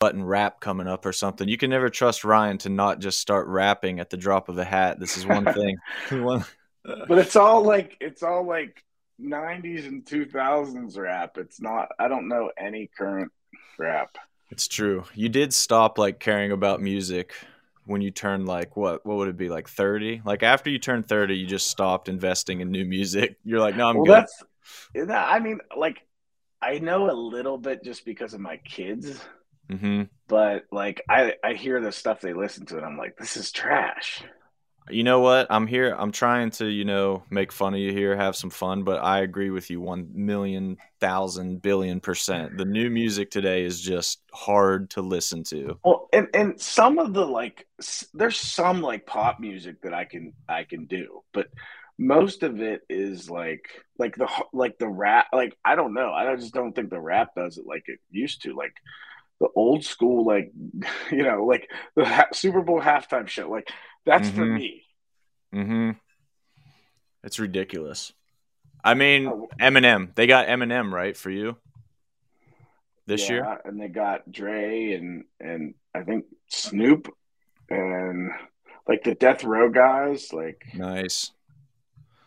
button rap coming up or something. You can never trust Ryan to not just start rapping at the drop of a hat. This is one thing. but it's all like it's all like 90s and 2000s rap. It's not I don't know any current rap. It's true. You did stop like caring about music when you turned like what what would it be like 30 like after you turned 30 you just stopped investing in new music you're like no i'm well, good that's i mean like i know a little bit just because of my kids mm-hmm. but like i i hear the stuff they listen to and i'm like this is trash you know what? I'm here. I'm trying to, you know, make fun of you here, have some fun, but I agree with you one million, thousand, billion percent. The new music today is just hard to listen to. Well, and and some of the like, there's some like pop music that I can I can do, but most of it is like like the like the rap. Like I don't know. I just don't think the rap does it like it used to. Like the old school, like you know, like the ha- Super Bowl halftime show, like that's mm-hmm. for me. Mm-hmm. It's ridiculous. I mean, oh. Eminem. They got Eminem right for you this yeah, year, and they got Dre and and I think Snoop and like the Death Row guys. Like nice.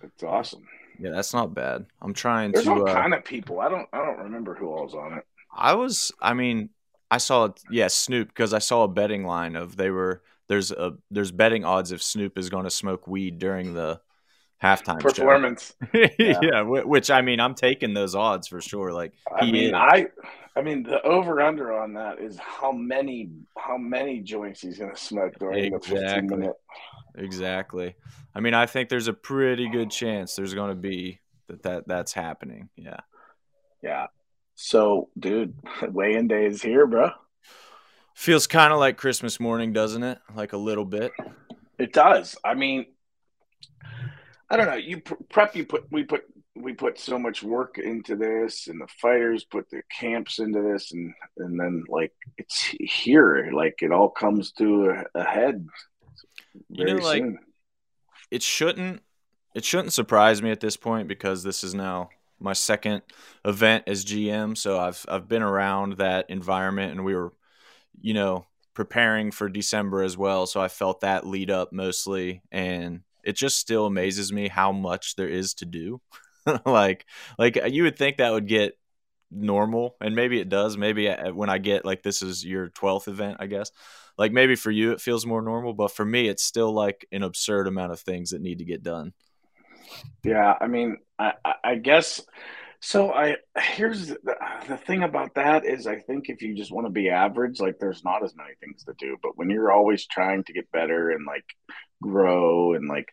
It's awesome. Yeah, that's not bad. I'm trying There's to. There's all uh, kind of people. I don't. I don't remember who all was on it. I was. I mean, I saw. It. Yeah, Snoop because I saw a betting line of they were there's a there's betting odds if Snoop is going to smoke weed during the halftime performance. yeah. yeah, which I mean, I'm taking those odds for sure. Like I mean, is. I I mean, the over under on that is how many how many joints he's going to smoke during exactly. the 15 minute. Exactly. I mean, I think there's a pretty good chance there's going to be that, that that's happening. Yeah. Yeah. So, dude, weigh-in day is here, bro. Feels kind of like Christmas morning, doesn't it? Like a little bit. It does. I mean, I don't know. You prep. You put. We put. We put so much work into this, and the fighters put the camps into this, and and then like it's here. Like it all comes to a, a head. You know, like soon. it shouldn't. It shouldn't surprise me at this point because this is now my second event as GM. So I've I've been around that environment, and we were you know, preparing for December as well. So I felt that lead up mostly. And it just still amazes me how much there is to do. like, like you would think that would get normal and maybe it does maybe when i get like this is your 12th event i guess like maybe for you it feels more normal but for me it's still like an absurd amount of things that need to get done yeah i mean i i guess so I here's the, the thing about that is I think if you just want to be average, like there's not as many things to do. But when you're always trying to get better and like grow and like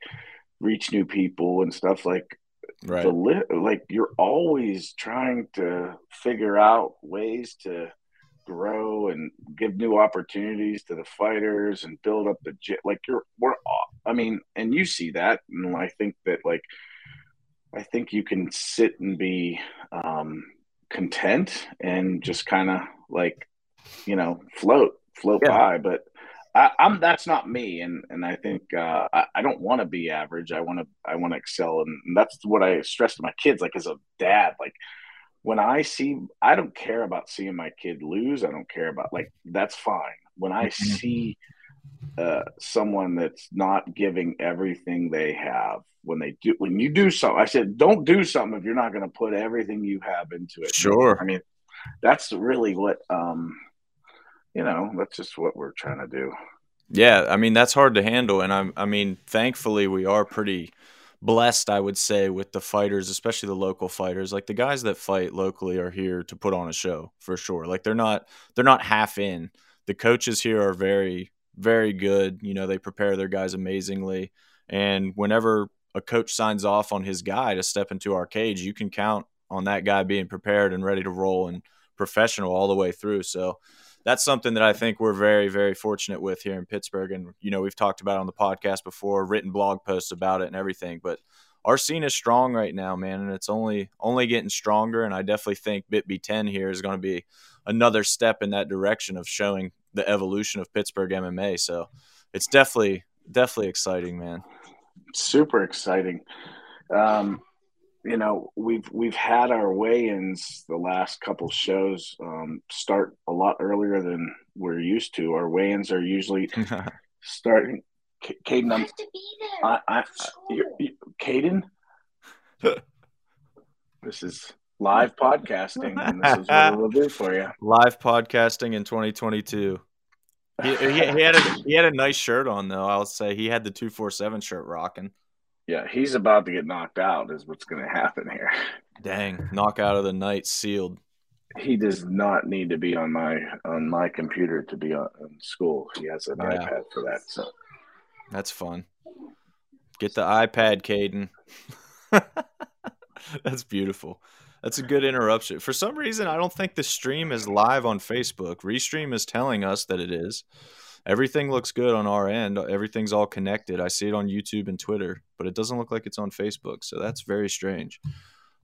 reach new people and stuff like right. the like you're always trying to figure out ways to grow and give new opportunities to the fighters and build up the gym. like you're we're I mean and you see that and I think that like I think you can sit and be um, content and just kind of like, you know, float, float yeah. by. But I, am that's not me, and and I think uh, I, I, don't want to be average. I want to I want to excel, and, and that's what I stress to my kids. Like as a dad, like when I see, I don't care about seeing my kid lose. I don't care about like that's fine. When I mm-hmm. see uh, someone that's not giving everything they have when they do when you do something i said don't do something if you're not going to put everything you have into it sure i mean that's really what um you know that's just what we're trying to do yeah i mean that's hard to handle and i i mean thankfully we are pretty blessed i would say with the fighters especially the local fighters. Like the guys that fight locally are here to put on a show for sure. Like they're not they're not half in. The coaches here are very very good. You know they prepare their guys amazingly. And whenever a coach signs off on his guy to step into our cage, you can count on that guy being prepared and ready to roll and professional all the way through. So that's something that I think we're very, very fortunate with here in Pittsburgh. And, you know, we've talked about on the podcast before, written blog posts about it and everything. But our scene is strong right now, man, and it's only only getting stronger. And I definitely think BitB 10 here is going to be another step in that direction of showing the evolution of Pittsburgh MMA. So it's definitely definitely exciting, man super exciting. Um, you know we've we've had our weigh-ins the last couple shows um, start a lot earlier than we're used to. Our weigh-ins are usually starting. C- Caden, I'm, I, I, I you, you, Caden, this is live podcasting, and this is what we'll do for you. Live podcasting in 2022. He, he, he, had a he had a nice shirt on though. I'll say he had the two four seven shirt rocking. Yeah, he's about to get knocked out. Is what's going to happen here. Dang, knockout of the night sealed. He does not need to be on my on my computer to be on, school. He has an yeah. iPad for that. So that's fun. Get the iPad, Caden. that's beautiful. That's a good interruption. For some reason, I don't think the stream is live on Facebook. Restream is telling us that it is. Everything looks good on our end. Everything's all connected. I see it on YouTube and Twitter, but it doesn't look like it's on Facebook. So that's very strange.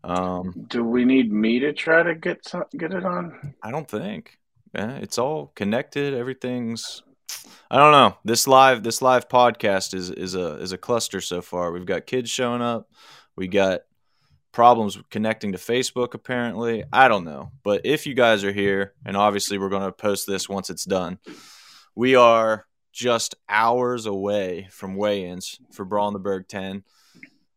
Um, Do we need me to try to get some, get it on? I don't think. Yeah, it's all connected. Everything's. I don't know. This live this live podcast is is a is a cluster so far. We've got kids showing up. We got problems connecting to Facebook, apparently. I don't know. But if you guys are here, and obviously we're going to post this once it's done, we are just hours away from weigh ins for Brawl in the Burgh 10.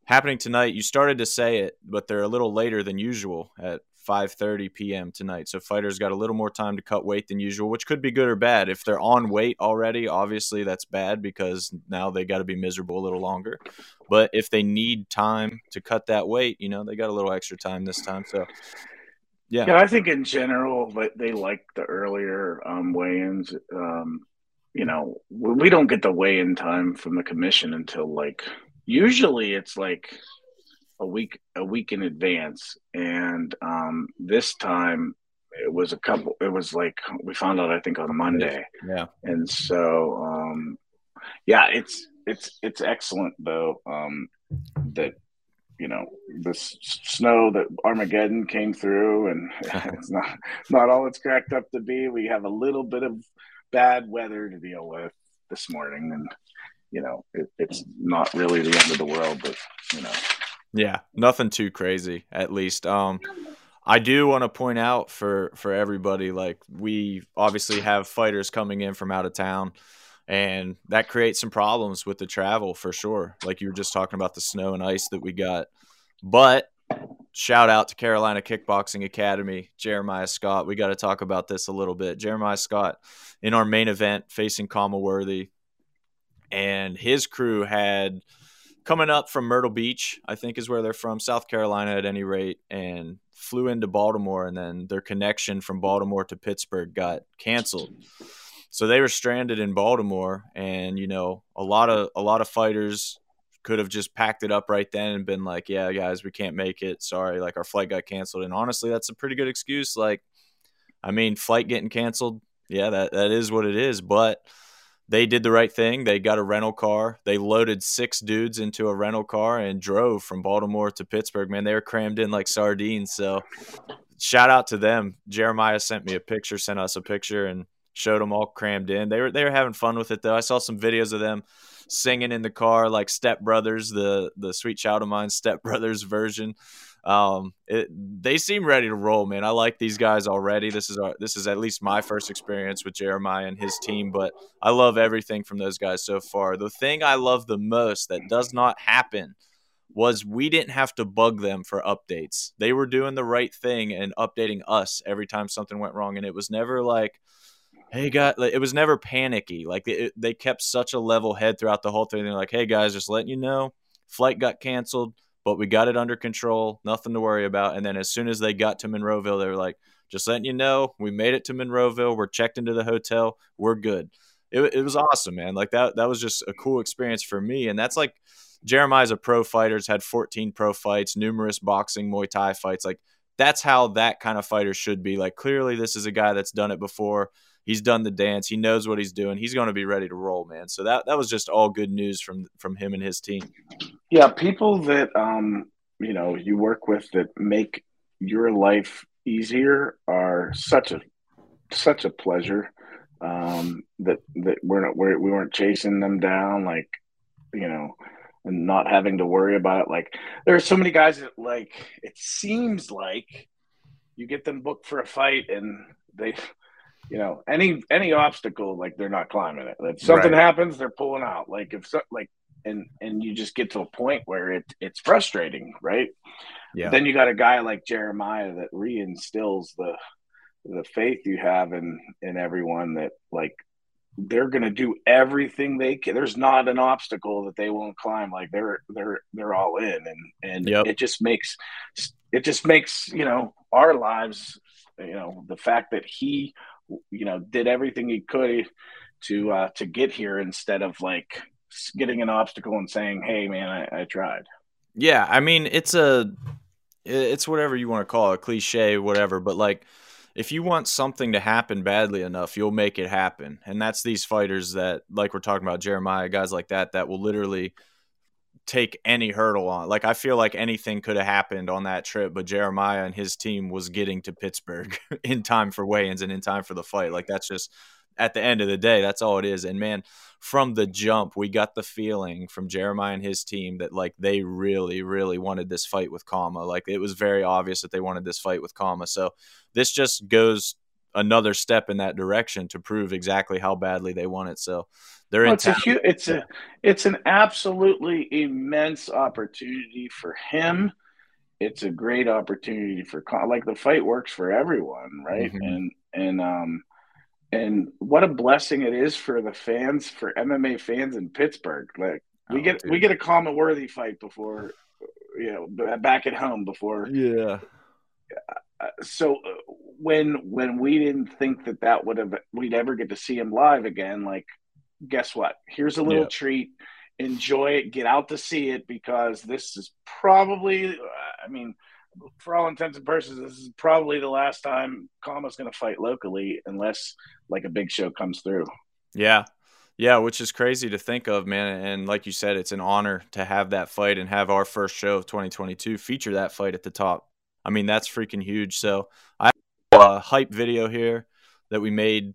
Happening tonight. You started to say it, but they're a little later than usual at 5:30 p.m. tonight. So fighters got a little more time to cut weight than usual, which could be good or bad. If they're on weight already, obviously that's bad because now they got to be miserable a little longer. But if they need time to cut that weight, you know, they got a little extra time this time. So yeah. Yeah, I think in general they like the earlier um, weigh-ins. Um, you know, we don't get the weigh-in time from the commission until like usually it's like a week a week in advance, and um, this time it was a couple. It was like we found out I think on a Monday. Yeah, and so um, yeah, it's it's it's excellent though um, that you know this snow that Armageddon came through, and it's not not all it's cracked up to be. We have a little bit of bad weather to deal with this morning, and you know it, it's not really the end of the world, but you know yeah, nothing too crazy, at least. Um, I do want to point out for for everybody, like we obviously have fighters coming in from out of town, and that creates some problems with the travel for sure. Like you were just talking about the snow and ice that we got, but shout out to Carolina Kickboxing Academy, Jeremiah Scott. We got to talk about this a little bit. Jeremiah Scott in our main event facing Kama Worthy, and his crew had coming up from Myrtle Beach, I think is where they're from, South Carolina at any rate, and flew into Baltimore, and then their connection from Baltimore to Pittsburgh got canceled. So they were stranded in Baltimore, and you know, a lot of a lot of fighters could have just packed it up right then and been like, "Yeah, guys, we can't make it. Sorry, like our flight got canceled." And honestly, that's a pretty good excuse. Like, I mean, flight getting canceled, yeah, that that is what it is, but they did the right thing. They got a rental car. They loaded six dudes into a rental car and drove from Baltimore to Pittsburgh. Man, they were crammed in like sardines. So, shout out to them. Jeremiah sent me a picture, sent us a picture, and showed them all crammed in. They were they were having fun with it though. I saw some videos of them singing in the car like Step Brothers, the the Sweet Child of Mine Step Brothers version um, it, they seem ready to roll, man. I like these guys already. This is our, this is at least my first experience with Jeremiah and his team, but I love everything from those guys so far. The thing I love the most that does not happen was we didn't have to bug them for updates. They were doing the right thing and updating us every time something went wrong, and it was never like hey guys it was never panicky like it, they kept such a level head throughout the whole thing they're like hey guys just letting you know flight got canceled but we got it under control, nothing to worry about. And then as soon as they got to Monroeville, they were like, just letting you know, we made it to Monroeville. We're checked into the hotel. We're good. It, it was awesome, man. Like that, that was just a cool experience for me. And that's like Jeremiah's a pro fighter, has had 14 pro fights, numerous boxing, Muay Thai fights. Like that's how that kind of fighter should be. Like clearly, this is a guy that's done it before. He's done the dance. He knows what he's doing. He's going to be ready to roll, man. So that that was just all good news from from him and his team. Yeah, people that um you know you work with that make your life easier are such a such a pleasure. Um, that that we're not we're, we weren't chasing them down like you know and not having to worry about it. Like there are so many guys that like it seems like you get them booked for a fight and they you know any any obstacle like they're not climbing it. If something right. happens, they're pulling out. Like if so, like and and you just get to a point where it it's frustrating, right? Yeah. Then you got a guy like Jeremiah that reinstills the the faith you have in in everyone that like they're going to do everything they can. There's not an obstacle that they won't climb. Like they're they're they're all in, and and yep. it just makes it just makes you know our lives. You know the fact that he you know did everything he could to uh, to get here instead of like getting an obstacle and saying, "Hey, man, I, I tried." Yeah, I mean it's a it's whatever you want to call it, cliche, whatever. But like if you want something to happen badly enough, you'll make it happen. And that's these fighters that, like we're talking about, Jeremiah, guys like that, that will literally take any hurdle on. Like I feel like anything could have happened on that trip, but Jeremiah and his team was getting to Pittsburgh in time for weigh-ins and in time for the fight. Like that's just at the end of the day, that's all it is. And man, from the jump, we got the feeling from Jeremiah and his team that like they really, really wanted this fight with Kama. Like it was very obvious that they wanted this fight with Kama. So this just goes another step in that direction to prove exactly how badly they want it. So they're well, it's a huge, it's a it's an absolutely immense opportunity for him. It's a great opportunity for like the fight works for everyone, right? Mm-hmm. And and um and what a blessing it is for the fans, for MMA fans in Pittsburgh. Like we oh, get dude. we get a Kama Worthy fight before, you know, back at home before. Yeah. Uh, so uh, when when we didn't think that that would have we'd ever get to see him live again, like guess what? Here's a little yeah. treat. Enjoy it. Get out to see it because this is probably. I mean for all intents and purposes, this is probably the last time Kama's going to fight locally, unless like a big show comes through. Yeah, yeah, which is crazy to think of, man. And like you said, it's an honor to have that fight and have our first show of 2022 feature that fight at the top. I mean, that's freaking huge. So I have a hype video here that we made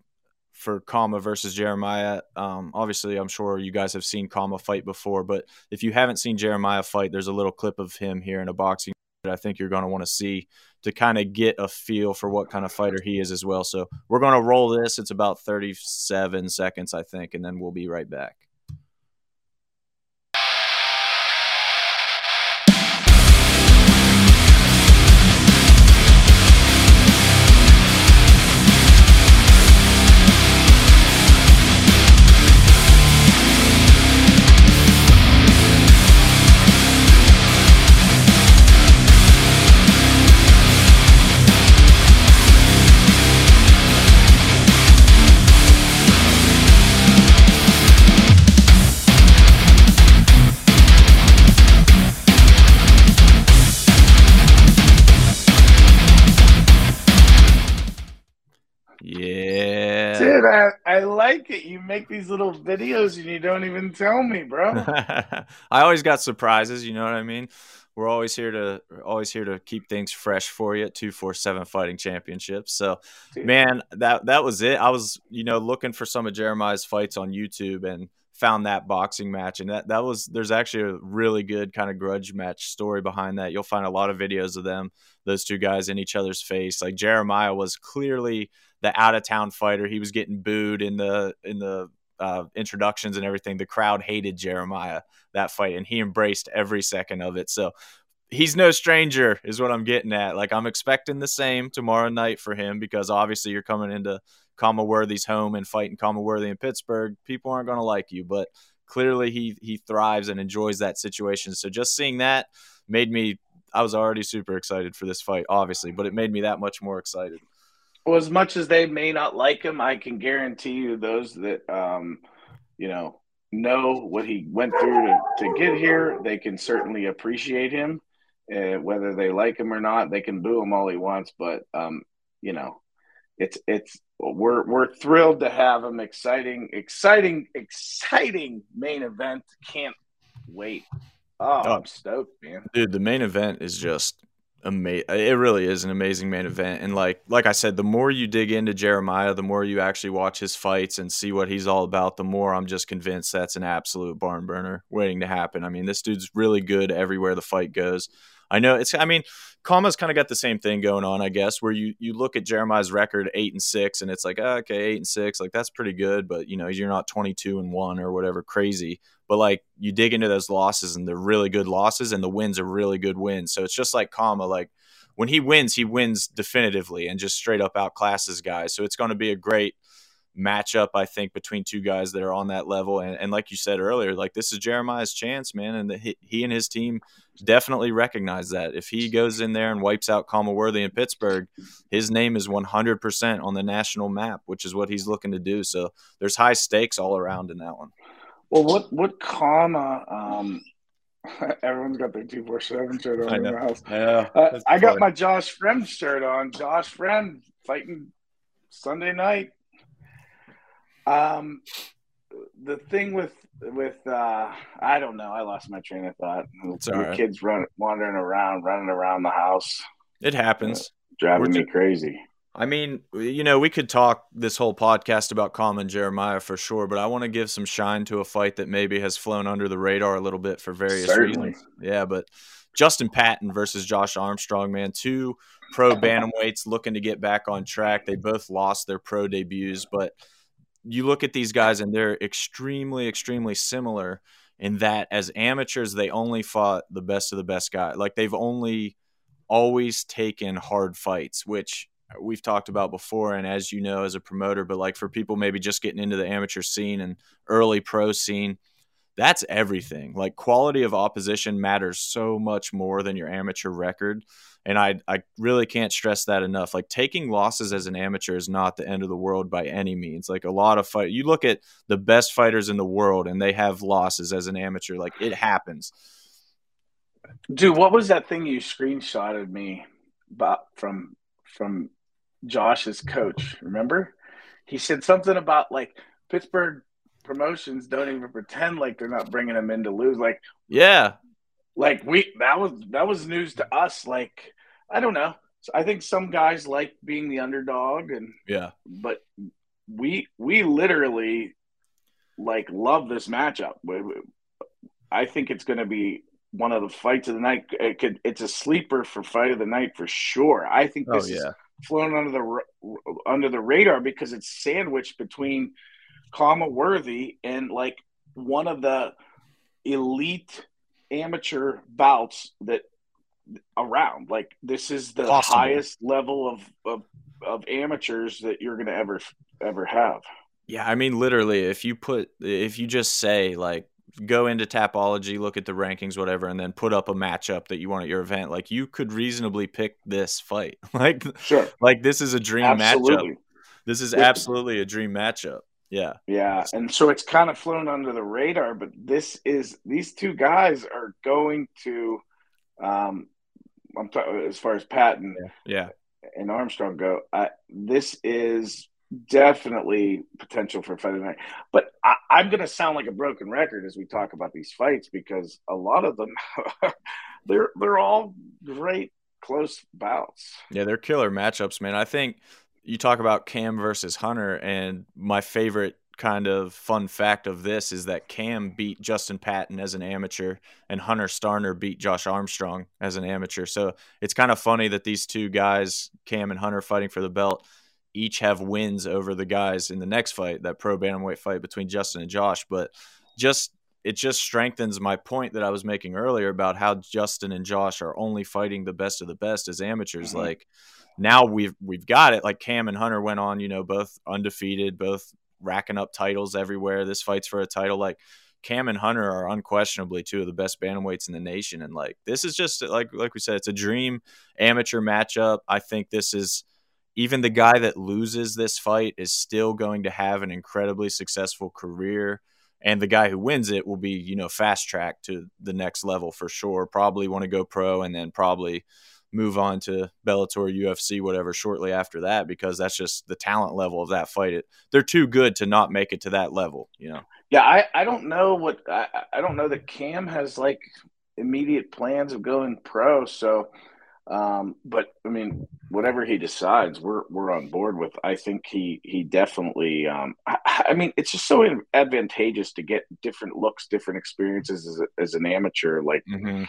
for Kama versus Jeremiah. Um, obviously, I'm sure you guys have seen Kama fight before, but if you haven't seen Jeremiah fight, there's a little clip of him here in a boxing that I think you're going to want to see to kind of get a feel for what kind of fighter he is as well. So we're going to roll this. It's about 37 seconds, I think, and then we'll be right back. Like it. You make these little videos and you don't even tell me, bro. I always got surprises. You know what I mean? We're always here to always here to keep things fresh for you at two four seven Fighting Championships. So, Dude. man, that that was it. I was you know looking for some of Jeremiah's fights on YouTube and found that boxing match and that that was there's actually a really good kind of grudge match story behind that you'll find a lot of videos of them those two guys in each other's face like jeremiah was clearly the out of town fighter. He was getting booed in the in the uh, introductions and everything. The crowd hated Jeremiah that fight, and he embraced every second of it. So he's no stranger, is what I'm getting at. Like I'm expecting the same tomorrow night for him because obviously you're coming into Kama Worthy's home and fighting Kama Worthy in Pittsburgh. People aren't going to like you, but clearly he he thrives and enjoys that situation. So just seeing that made me. I was already super excited for this fight, obviously, but it made me that much more excited well, as much as they may not like him, I can guarantee you those that um, you know know what he went through to, to get here, they can certainly appreciate him. Uh, whether they like him or not, they can boo him all he wants, but um, you know, it's it's we're we're thrilled to have him. Exciting, exciting, exciting main event. Can't wait. Oh, oh, I'm stoked, man. Dude, the main event is just amazing. It really is an amazing main event. And like like I said, the more you dig into Jeremiah, the more you actually watch his fights and see what he's all about, the more I'm just convinced that's an absolute barn burner waiting to happen. I mean, this dude's really good everywhere the fight goes. I know it's. I mean, Kama's kind of got the same thing going on, I guess, where you you look at Jeremiah's record eight and six, and it's like oh, okay, eight and six, like that's pretty good, but you know you're not twenty two and one or whatever crazy. But like you dig into those losses, and they're really good losses, and the wins are really good wins. So it's just like Kama, like when he wins, he wins definitively and just straight up outclasses guys. So it's going to be a great matchup, I think, between two guys that are on that level. And, and like you said earlier, like this is Jeremiah's chance, man. And the, he, he, and his team definitely recognize that. If he goes in there and wipes out Kama Worthy in Pittsburgh, his name is 100% on the national map, which is what he's looking to do. So there's high stakes all around in that one. Well, what, what Kama, um, Everyone's got their two four seven shirt on in the house. Yeah, uh, I got my Josh Friend shirt on. Josh Friend fighting Sunday night um, the thing with with uh, I don't know. I lost my train of thought. It's the right. kids run wandering around, running around the house. It happens. Uh, driving me crazy. I mean, you know, we could talk this whole podcast about Common Jeremiah for sure, but I want to give some shine to a fight that maybe has flown under the radar a little bit for various Certainly. reasons. Yeah, but Justin Patton versus Josh Armstrong, man, two pro bantamweights looking to get back on track. They both lost their pro debuts, but you look at these guys and they're extremely, extremely similar in that as amateurs, they only fought the best of the best guy. Like they've only always taken hard fights, which we've talked about before. And as you know, as a promoter, but like for people maybe just getting into the amateur scene and early pro scene, that's everything. Like quality of opposition matters so much more than your amateur record. And I, I really can't stress that enough. Like taking losses as an amateur is not the end of the world by any means. Like a lot of fight, you look at the best fighters in the world and they have losses as an amateur. Like it happens. Dude, what was that thing you screenshotted me about from from Josh's coach? Remember, he said something about like Pittsburgh promotions don't even pretend like they're not bringing him in to lose. Like, yeah, like we that was that was news to us. Like I don't know. I think some guys like being the underdog, and yeah, but we we literally like love this matchup. I think it's going to be one of the fights of the night. It could, it's a sleeper for fight of the night for sure. I think oh, this oh, yeah. is flown under the under the radar because it's sandwiched between Kama Worthy and like one of the elite amateur bouts that around. Like this is the awesome. highest level of, of of amateurs that you're going to ever ever have. Yeah, I mean literally if you put if you just say like go into tapology, look at the rankings whatever and then put up a matchup that you want at your event, like you could reasonably pick this fight. like sure. like this is a dream Absolutely. matchup. This is absolutely a dream matchup. Yeah. Yeah. And so it's kind of flown under the radar, but this is these two guys are going to um I'm talking as far as Patton yeah. and Armstrong go. I, this is definitely potential for fight night. But I, am going to sound like a broken record as we talk about these fights because a lot of them they're they're all great close bouts. Yeah, they're killer matchups, man. I think you talk about Cam versus Hunter, and my favorite kind of fun fact of this is that Cam beat Justin Patton as an amateur, and Hunter Starner beat Josh Armstrong as an amateur. So it's kind of funny that these two guys, Cam and Hunter, fighting for the belt, each have wins over the guys in the next fight, that pro bantamweight fight between Justin and Josh. But just it just strengthens my point that I was making earlier about how Justin and Josh are only fighting the best of the best as amateurs. Mm-hmm. Like now we've we've got it. Like Cam and Hunter went on, you know, both undefeated, both racking up titles everywhere. This fights for a title. Like Cam and Hunter are unquestionably two of the best bantamweights in the nation, and like this is just like like we said, it's a dream amateur matchup. I think this is even the guy that loses this fight is still going to have an incredibly successful career and the guy who wins it will be you know fast track to the next level for sure probably want to go pro and then probably move on to Bellator, UFC, whatever, shortly after that, because that's just the talent level of that fight. It, they're too good to not make it to that level, you know? Yeah, I, I don't know what I, I don't know that Cam has like immediate plans of going pro. So Um, but I mean, whatever he decides, we're we're on board with. I think he he definitely. Um, I, I, mean, it's just so advantageous to get different looks, different experiences as, a, as an amateur. Like, mm-hmm.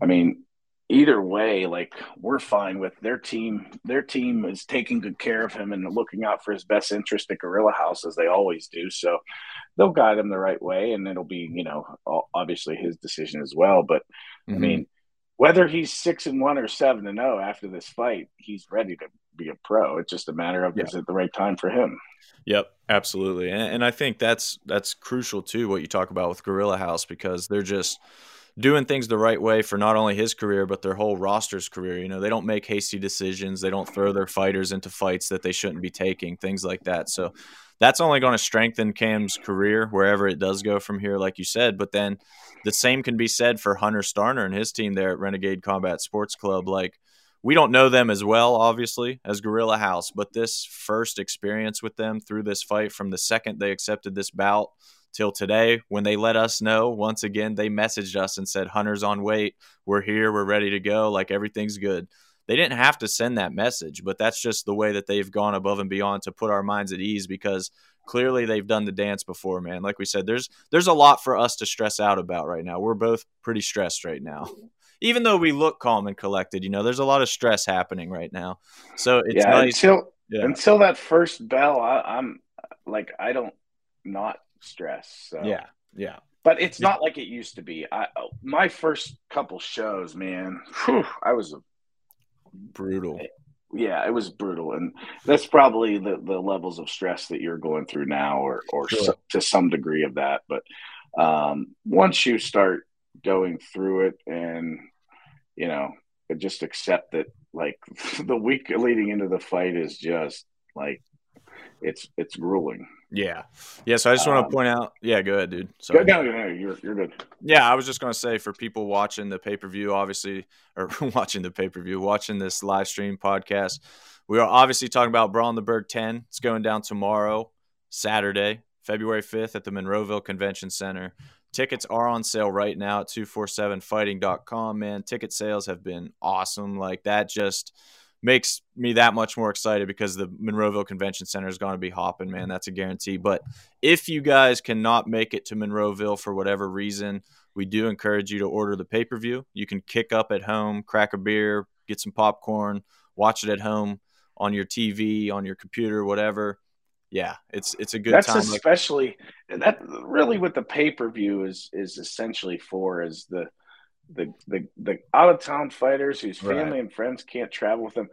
I mean, either way, like we're fine with their team. Their team is taking good care of him and looking out for his best interest at Gorilla House as they always do. So they'll guide him the right way, and it'll be you know obviously his decision as well. But mm-hmm. I mean whether he's six and one or seven and zero oh after this fight, he's ready to be a pro. It's just a matter of yeah. is it the right time for him? Yep, absolutely, and, and I think that's that's crucial too. What you talk about with Gorilla House because they're just doing things the right way for not only his career but their whole roster's career. You know, they don't make hasty decisions. They don't throw their fighters into fights that they shouldn't be taking. Things like that. So that's only going to strengthen Cam's career wherever it does go from here, like you said. But then the same can be said for Hunter Starner and his team there at Renegade Combat Sports Club. Like, we don't know them as well, obviously, as Gorilla House, but this first experience with them through this fight from the second they accepted this bout till today, when they let us know, once again, they messaged us and said, Hunter's on weight. We're here. We're ready to go. Like, everything's good they didn't have to send that message, but that's just the way that they've gone above and beyond to put our minds at ease because clearly they've done the dance before, man. Like we said, there's there's a lot for us to stress out about right now. We're both pretty stressed right now. Even though we look calm and collected, you know, there's a lot of stress happening right now. So it's yeah, nice. Until yeah. until that first bell, I, am like I don't not stress. So. Yeah, yeah. But it's not like it used to be. I my first couple shows, man, whew, I was a brutal. Yeah, it was brutal, and that's probably the, the levels of stress that you're going through now, or or sure. so, to some degree of that. But um, once you start going through it, and you know, just accept that, like the week leading into the fight is just like it's it's grueling. Yeah, yeah. So I just want to um, point out. Yeah, go ahead, dude. Sorry. No, no, no, you're you're good. Yeah, I was just going to say for people watching the pay per view, obviously, or watching the pay per view, watching this live stream podcast, we are obviously talking about Brawl the Burgh 10. It's going down tomorrow, Saturday, February 5th at the Monroeville Convention Center. Tickets are on sale right now at 247fighting.com, man. Ticket sales have been awesome. Like that just makes me that much more excited because the Monroeville Convention Center is going to be hopping, man. That's a guarantee. But if you guys cannot make it to Monroeville for whatever reason, we do encourage you to order the pay per view. You can kick up at home, crack a beer, get some popcorn, watch it at home on your TV, on your computer, whatever. Yeah, it's it's a good That's time. especially that really what the pay per view is is essentially for is the the the, the out of town fighters whose family right. and friends can't travel with them.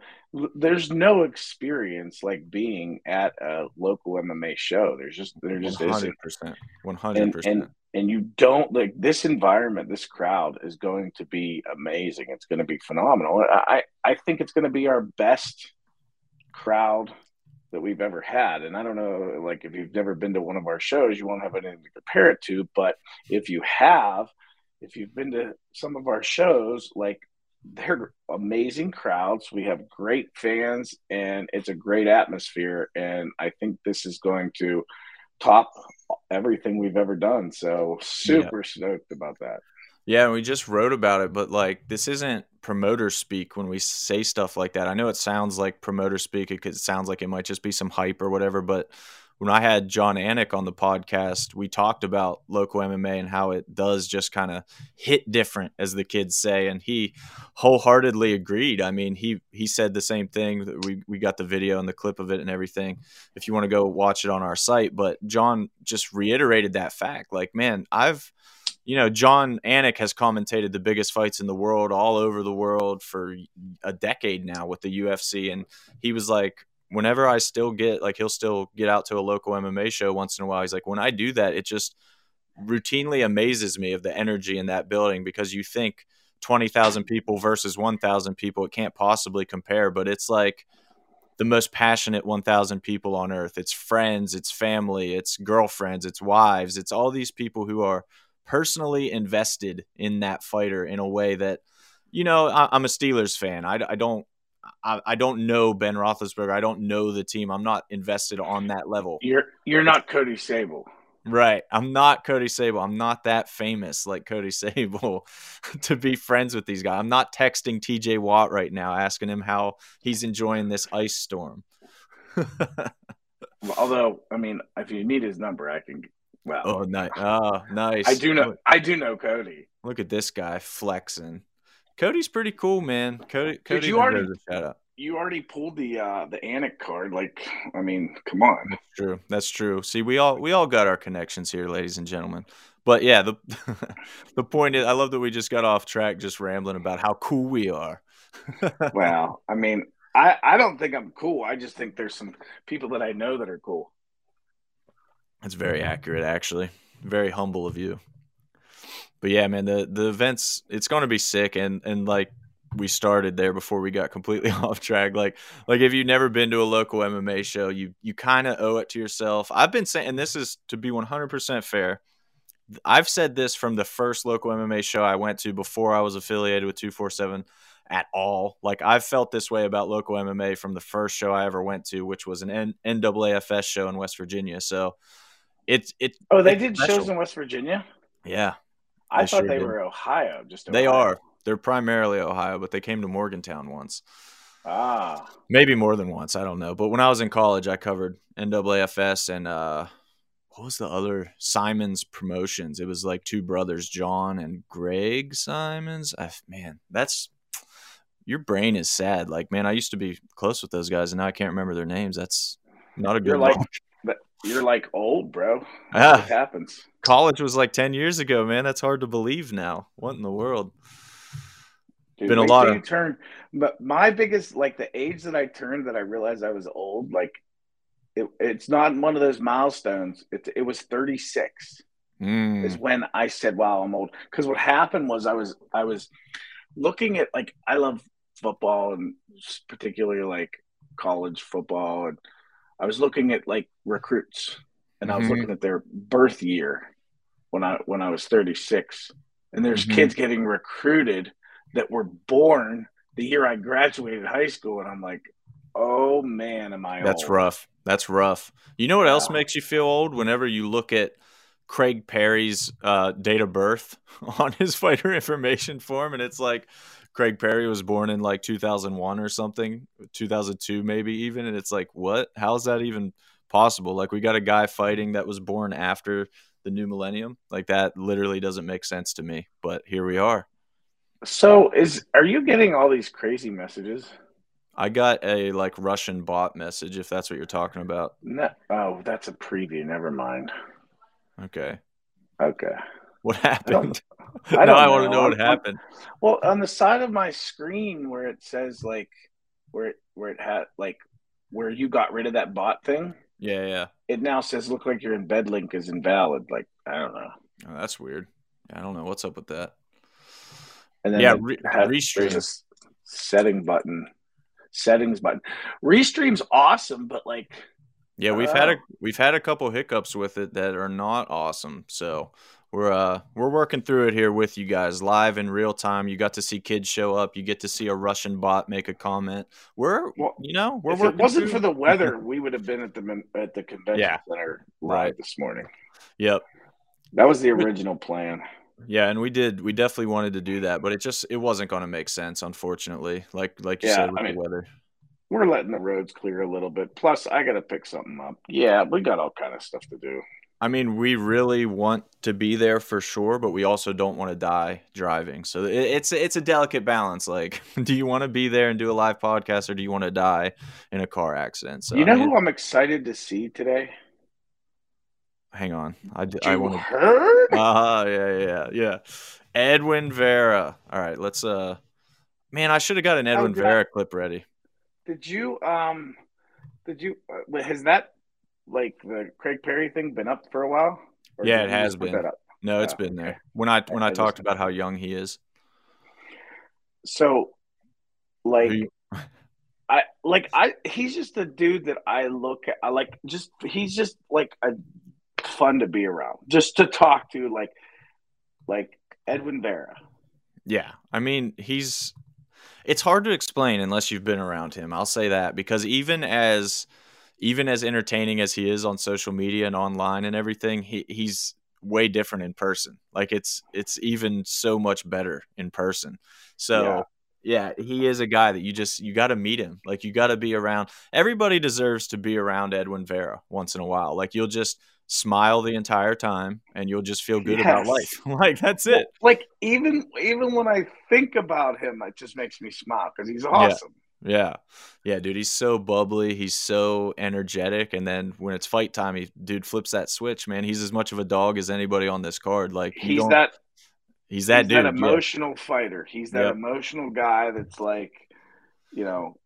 There's no experience like being at a local MMA show. There's just there just 100%, isn't. One hundred percent. And you don't like this environment. This crowd is going to be amazing. It's going to be phenomenal. I I think it's going to be our best crowd that we've ever had. And I don't know, like if you've never been to one of our shows, you won't have anything to compare it to. But if you have, if you've been to some of our shows, like they're amazing crowds. We have great fans and it's a great atmosphere. And I think this is going to top everything we've ever done. So super yeah. stoked about that. Yeah, we just wrote about it, but like this isn't promoter speak when we say stuff like that. I know it sounds like promoter speak because it sounds like it might just be some hype or whatever, but when I had Jon Anik on the podcast, we talked about local MMA and how it does just kind of hit different, as the kids say, and he wholeheartedly agreed. I mean, he he said the same thing. We we got the video and the clip of it and everything. If you want to go watch it on our site, but Jon just reiterated that fact. Like, man, I've you know, Jon Anik has commentated the biggest fights in the world all over the world for a decade now with the UFC. And he was like, whenever I still get like he'll still get out to a local MMA show once in a while. He's like, when I do that, it just routinely amazes me of the energy in that building because you think 20,000 people versus 1,000 people, it can't possibly compare, but it's like the most passionate 1,000 people on earth. It's friends, it's family, it's girlfriends, it's wives, it's all these people who are personally invested in that fighter in a way that, you know, I, am a Steelers fan. I, I don't I, I, don't know Ben Roethlisberger. I don't know the team. I'm not invested on that level. You're you're not Cody Sable. Right. I'm not Cody Sable. I'm not that famous like Cody Sable to be friends with these guys. I'm not texting TJ Watt right now asking him how he's enjoying this ice storm. Although, I mean, if you need his number, I can. Well, oh, nice. Oh, nice. I do know. I do know Cody. Look at this guy flexing. Cody's pretty cool, man. Cody, Cody you already, a shout out. You already pulled the uh the Anik card. Like, I mean, come on. That's true. That's true. See, we all we all got our connections here, ladies and gentlemen. But yeah, the the point is, I love that we just got off track, just rambling about how cool we are. well, I mean, I I don't think I'm cool. I just think there's some people that I know that are cool. That's very accurate, actually. Very humble of you but yeah, man, the the events it's going to be sick, and and like we started there before we got completely off track. Like like if you've never been to a local MMA show, you you kind of owe it to yourself. I've been saying, and this is to be one hundred percent fair. I've said this from the first local MMA show I went to before I was affiliated with 247 at all. Like I've felt this way about local MMA from the first show I ever went to, which was an N- NAAFS show in West Virginia. So it's it. Oh, they did special. shows in West Virginia. Yeah, I thought sure they did. were Ohio. Just Ohio. they are. They're primarily Ohio, but they came to Morgantown once. Ah, maybe more than once. I don't know. But when I was in college, I covered NAAFS and uh, what was the other Simons Promotions? It was like two brothers, John and Greg Simons. I, man, that's your brain is sad. Like, man, I used to be close with those guys, and now I can't remember their names. That's not a good. You're like, you're like old, bro. Ah, it happens. College was like ten years ago, man. That's hard to believe now. What in the world? Dude, Been a lot of turn. But my biggest, like the age that I turned, that I realized I was old. Like, it, it's not one of those milestones. It, it was 36. Mm. Is when I said, "Wow, I'm old." Because what happened was I was I was looking at like I love football and particularly like college football and I was looking at like recruits and I was mm-hmm. looking at their birth year when I when I was 36 and there's mm-hmm. kids getting recruited that were born the year I graduated high school and I'm like oh man am I That's old. rough. That's rough. You know what else makes you feel old whenever you look at Craig Perry's uh, date of birth on his fighter information form and it's like Craig Perry was born in like 2001 or something, 2002 maybe even, and it's like, what? How's that even possible? Like we got a guy fighting that was born after the new millennium. Like that literally doesn't make sense to me, but here we are. So is are you getting all these crazy messages? I got a like Russian bot message if that's what you're talking about. No, oh, that's a preview. Never mind. Okay. Okay. What happened? I, I want to know what happened. Well, on the side of my screen where it says like where it where it had like where you got rid of that bot thing. Yeah, yeah. It now says look like your embed link is invalid. Like I don't know. Oh, that's weird. I don't know what's up with that. And then yeah, re- restream. setting button, settings button. Restream's awesome, but like yeah, we've uh, had a we've had a couple hiccups with it that are not awesome. So we're uh we're working through it here with you guys live in real time. You got to see kids show up. You get to see a Russian bot make a comment. We're well, you know we're if it wasn't through. for the weather, we would have been at the at the convention yeah. center live right. this morning. Yep, that was the original plan. Yeah, and we did. We definitely wanted to do that, but it just it wasn't going to make sense, unfortunately. Like like you yeah, said with I mean, the weather. We're letting the roads clear a little bit. Plus, I got to pick something up. Yeah, we got all kind of stuff to do. I mean, we really want to be there for sure, but we also don't want to die driving. So it's it's a delicate balance. Like, do you want to be there and do a live podcast, or do you want to die in a car accident? So you know I mean, who I'm excited to see today. Hang on, I did, I want to. Heard? Uh, yeah, yeah, yeah. Edwin Vera. All right, let's. Uh, man, I should have got an Edwin oh, Vera clip ready. Did you um? Did you? Uh, has that like the Craig Perry thing been up for a while? yeah, it has been. No, it's oh, been there. When I when I, I talked just, about how young he is. So, like, I like I he's just a dude that I look at. I like just he's just like a fun to be around, just to talk to, like, like Edwin Vera. Yeah, I mean he's. It's hard to explain unless you've been around him. I'll say that because even as even as entertaining as he is on social media and online and everything, he he's way different in person. Like it's it's even so much better in person. So yeah, yeah he is a guy that you just you got to meet him. Like you got to be around. Everybody deserves to be around Edwin Vera once in a while. Like you'll just smile the entire time and you'll just feel good yes. about life. like that's it. Like even even when I think about him, it just makes me smile because he's awesome. Yeah. Yeah. Yeah, dude, he's so bubbly, he's so energetic and then when it's fight time, he dude flips that switch, man. He's as much of a dog as anybody on this card. Like he's that he's that he's dude. That emotional yeah. fighter. He's that yep. emotional guy that's like, you know,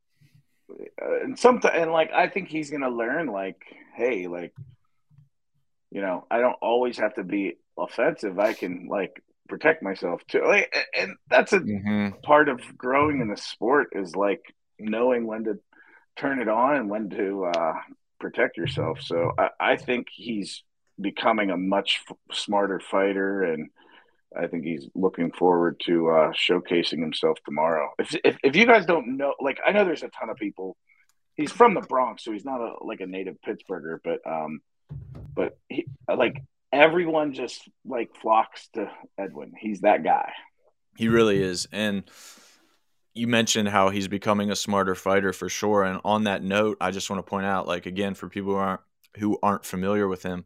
uh, and sometimes and like I think he's going to learn like, hey, like you know, I don't always have to be offensive. I can like protect myself too. Like, and that's a mm-hmm. part of growing in the sport is like knowing when to turn it on and when to uh, protect yourself. So I, I, think he's becoming a much f- smarter fighter, and I think he's looking forward to uh, showcasing himself tomorrow. If, if, if you guys don't know, like I know there's a ton of people. He's from the Bronx, so he's not a, like a native Pittsburgher, but um, but he, like everyone just like flocks to Edwin. He's that guy. He really is, and you mentioned how he's becoming a smarter fighter for sure. And on that note, I just want to point out, like again, for people who aren't who aren't familiar with him,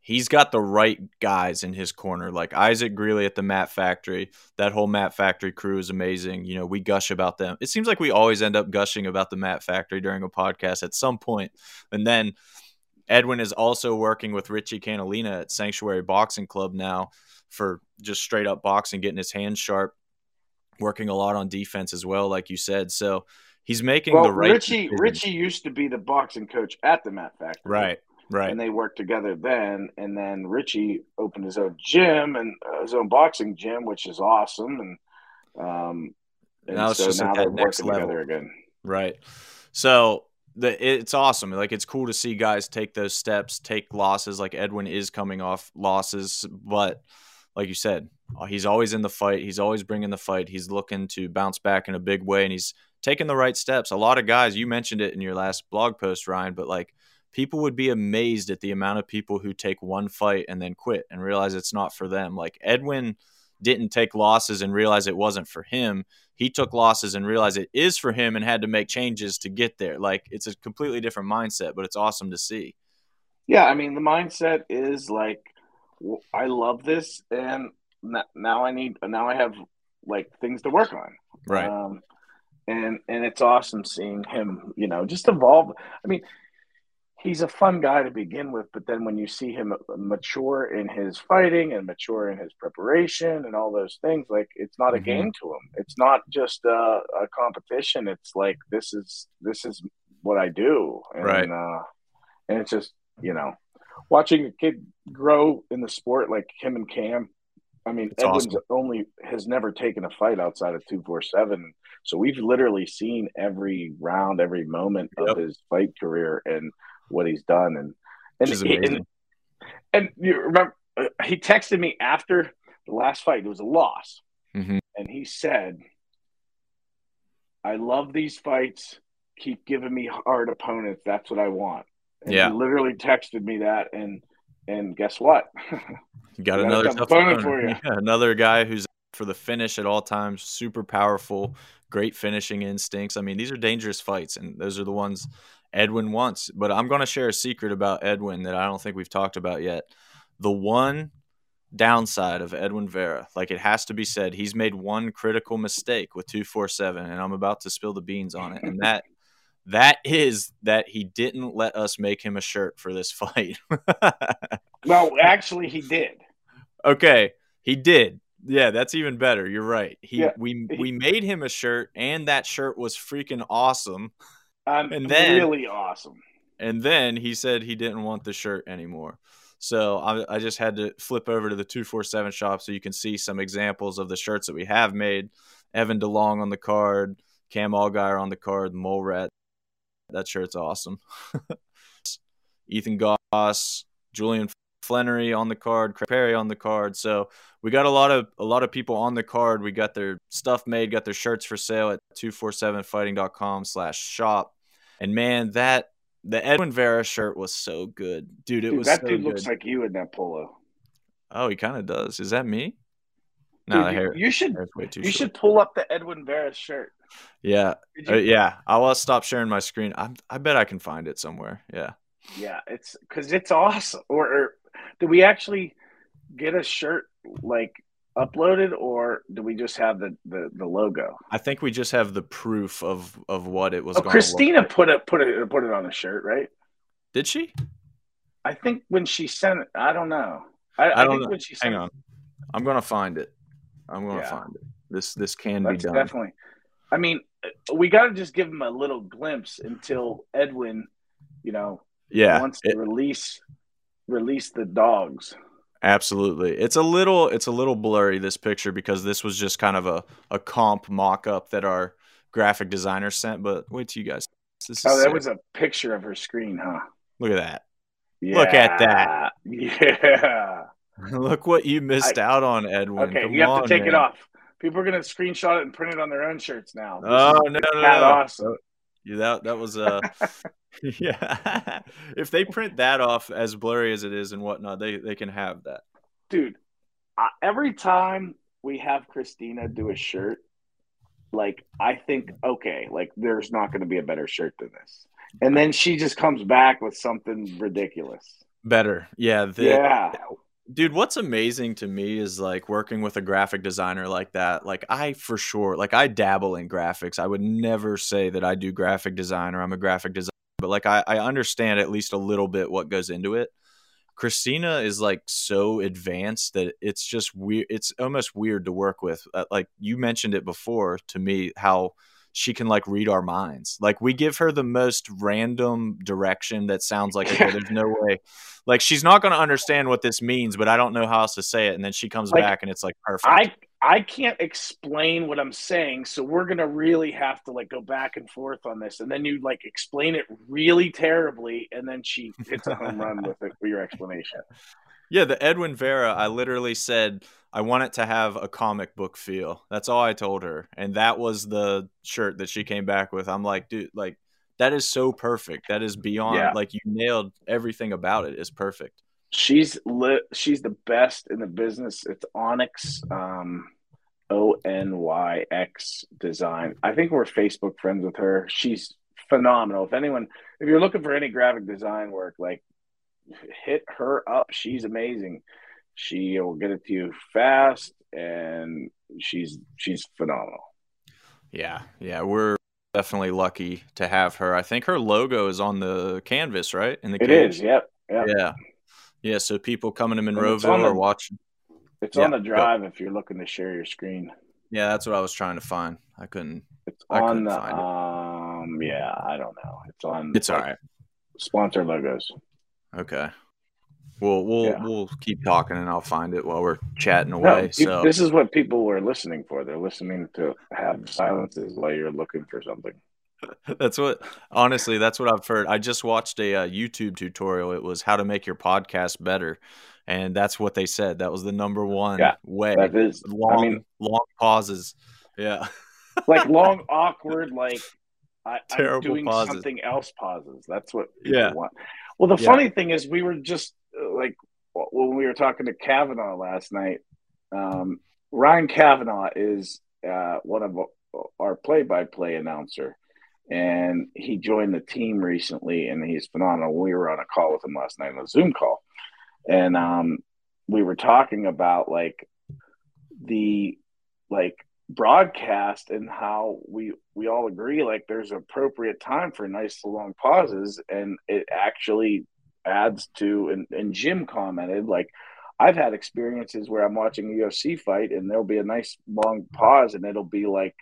he's got the right guys in his corner. Like Isaac Greeley at the Mat Factory, that whole Mat Factory crew is amazing. You know, we gush about them. It seems like we always end up gushing about the Mat Factory during a podcast at some point, and then. Edwin is also working with Richie Canalina at Sanctuary Boxing Club now for just straight up boxing, getting his hands sharp working a lot on defense as well, like you said. So he's making well, the right. Richie decisions. Richie used to be the boxing coach at the Mat Factory, right? Right. And they worked together then, and then Richie opened his own gym and uh, his own boxing gym, which is awesome. And um, and now so now they're working level. together again. Right. So the it's awesome. Like it's cool to see guys take those steps, take losses. Like Edwin is coming off losses, but like you said, uh, he's always in the fight. He's always bringing the fight. He's looking to bounce back in a big way, and he's taking the right steps. A lot of guys, you mentioned it in your last blog post, Ryan, but like people would be amazed at the amount of people who take one fight and then quit and realize it's not for them. Like Edwin didn't take losses and realize it wasn't for him. He took losses and realized it is for him and had to make changes to get there. Like it's a completely different mindset, but it's awesome to see. Yeah, I mean the mindset is like I love this, and now I need now I have like things to work on. Right. Um, and and it's awesome seeing him, you know, just evolve. I mean, he's a fun guy to begin with, but then when you see him mature in his fighting and mature in his preparation and all those things, like it's not a mm-hmm. game to him. It's not just a, a, competition. It's like this is this is what I do, and, right? Uh, and it's just you know watching a kid grow in the sport like him and Cam. I mean, it's Edwin's awesome. only has never taken a fight outside of two four seven. So we've literally seen every round, every moment yep. of his fight career and what he's done. And and, and, and you remember uh, he texted me after the last fight. It was a loss, mm-hmm. and he said, "I love these fights. Keep giving me hard opponents. That's what I want." And yeah. he literally texted me that, and and guess what? You got, another tough opponent for you. Yeah, another guy who's for the finish at all times, super powerful, great finishing instincts. I mean, these are dangerous fights, and those are the ones Edwin wants. But I'm going to share a secret about Edwin that I don't think we've talked about yet. The one downside of Edwin Vera, like it has to be said, he's made one critical mistake with 247, and I'm about to spill the beans on it. And that that is that he didn't let us make him a shirt for this fight. well, actually, he did. Okay, he did. Yeah, that's even better. You're right. He yeah. we we made him a shirt, and that shirt was freaking awesome. Um, and then really awesome. And then he said he didn't want the shirt anymore. So I, I just had to flip over to the two four seven shop so you can see some examples of the shirts that we have made. Evan DeLong on the card, Cam Allgaier on the card, Mole Rat that shirt's awesome. Ethan Goss, Julian Flannery on the card, Craig Perry on the card. So we got a lot of a lot of people on the card. We got their stuff made, got their shirts for sale at 247fighting.com slash shop. And man, that The Edwin Vera shirt was so good, dude. It Dude, was that so dude good. looks like you in that polo. oh, he kind of does. Is that me? No, Dude, you, hair, you should hair's way too you short. should pull up the Edwin Vera shirt. Yeah, Did uh, yeah. I'll stop sharing my screen. I I bet I can find it somewhere. Yeah. Yeah, it's because it's awesome. Or, or did we actually get a shirt like uploaded, or do we just have the the, the logo? I think we just have the proof of of what it was. Oh, going Christina like. put it put it put it on a shirt, right? Did she? I think when she sent it, I don't know. I, I I, don't think know. when she Hang sent on. I'm gonna find it. I'm gonna Yeah. find it. This this can That's be done. definitely. I mean, we got to just give him a little glimpse until Edwin, you know, yeah. wants it- to release release the dogs. Absolutely. It's a little it's a little blurry this picture because this was just kind of a, a comp mock up that our graphic designer sent, but wait till you guys this is Oh, that sick. was a picture of her screen, huh? look at that. Look at that. Yeah. Look what you missed out on, Edwin. Okay, Come you have on, to take it off. People are gonna screenshot it and print it on their own shirts now. This Oh is no no no. awesome. Yeah, that that was uh yeah. if they print that off as blurry as it is and whatnot, they they can have that. dude. Uh, every time we have Christina do a shirt, like I think, okay, like there's not going to be a better shirt than this, and then she just comes back with something ridiculous. Better. Yeah, the, yeah, dude what's amazing to me is like working with a graphic designer like that like i for sure like i dabble in graphics. I would never say that i do graphic design or i'm a graphic designer but like i, I understand at least a little bit what goes into it. Christina is like so advanced that it's just weird it's almost weird to work with Uh, like you mentioned it before to me how she can like read our minds. Like we give her the most random direction that sounds like okay there's no way. Like she's not going to understand what this means but i don't know how else to say it and then she comes Like, back and it's like perfect. I I can't explain what I'm saying, so we're gonna really have to like go back and forth on this, and then you like explain it really terribly, and then she hits a home run with it with your explanation. Yeah the edwin vera i literally said i want it to have a comic book feel that's all i told her and that was the shirt that she came back with i'm like dude like that is so perfect that is beyond Yeah. like you nailed everything about it is perfect She's lit. She's the best in the business. It's Onyx, um, O N Y X Design. I think we're Facebook friends with her. She's phenomenal. If anyone, if you're looking for any graphic design work, like hit her up. She's amazing. She will get it to you fast, and she's she's phenomenal. yeah yeah we're definitely lucky to have her i think her logo is on the canvas right in the It cage? is. Yep. Yep. Yeah. Yeah. So people coming to Monroeville or watching. It's Yeah, on the go. drive if you're looking to share your screen. Yeah, that's what I was trying to find. I couldn't. It's I on couldn't the find it. um. Yeah, I don't know. It's on. It's all right. Sponsor logos. Okay. We'll we'll Yeah. we'll keep talking and I'll find it while we're chatting away. pe- so this is what people were listening for. They're listening to have silences while you're looking for something. that's what honestly that's what I've heard. I just watched a uh, YouTube tutorial. It was how to make your podcast better, and that's what they said. That was the number one Yeah, way. That is, long I mean, long pauses. Yeah. like long, awkward, like I, I'm doing pauses. something else pauses. That's what Yeah. want. Well, the Yeah. funny thing is, we were just uh, like when we were talking to Kavanaugh last night. Um, Ryan Kavanaugh is uh, one of our play-by-play announcer, and he joined the team recently, and he's phenomenal. We were on a call with him last night on a Zoom call, and um, we were talking about like the like broadcast and how we we all agree like there's appropriate time for nice long pauses and it actually adds to and, and jim commented like i've had experiences where i'm watching a ufc fight and there'll be a nice long pause and it'll be like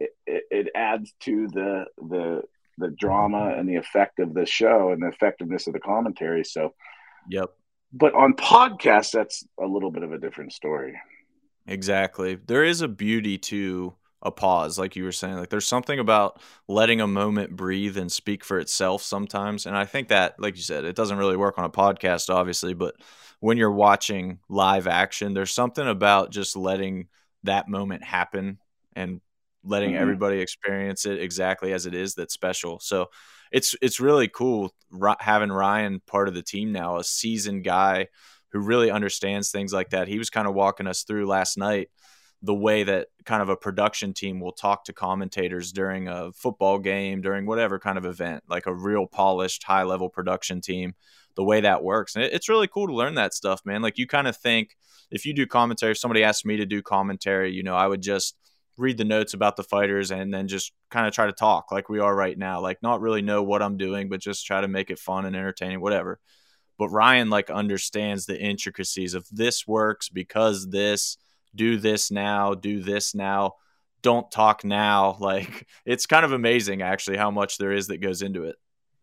it, it, it adds to the the the drama and the effect of the show and the effectiveness of the commentary so Yep. but on podcasts that's a little bit of a different story Exactly. There is a beauty to a pause, like you were saying. Like there's something about letting a moment breathe and speak for itself sometimes. And I think that, like you said, it doesn't really work on a podcast, obviously, but when you're watching live action, there's something about just letting that moment happen and letting mm-hmm. everybody experience it exactly as it is that's special. So it's it's really cool having Ryan part of the team now, a seasoned guy who really understands things like that. He was kind of walking us through last night the way that kind of a production team will talk to commentators during a football game, during whatever kind of event, like a real polished, high level production team, the way that works. And it's really cool to learn that stuff, man. Like you kind of think if you do commentary, if somebody asked me to do commentary, you know, I would just read the notes about the fighters and then just kind of try to talk like we are right now, like not really know what I'm doing, but just try to make it fun and entertaining, whatever. But Ryan like understands the intricacies of this works because this do this now, do this now, don't talk now. Like it's kind of amazing actually how much there is that goes into it.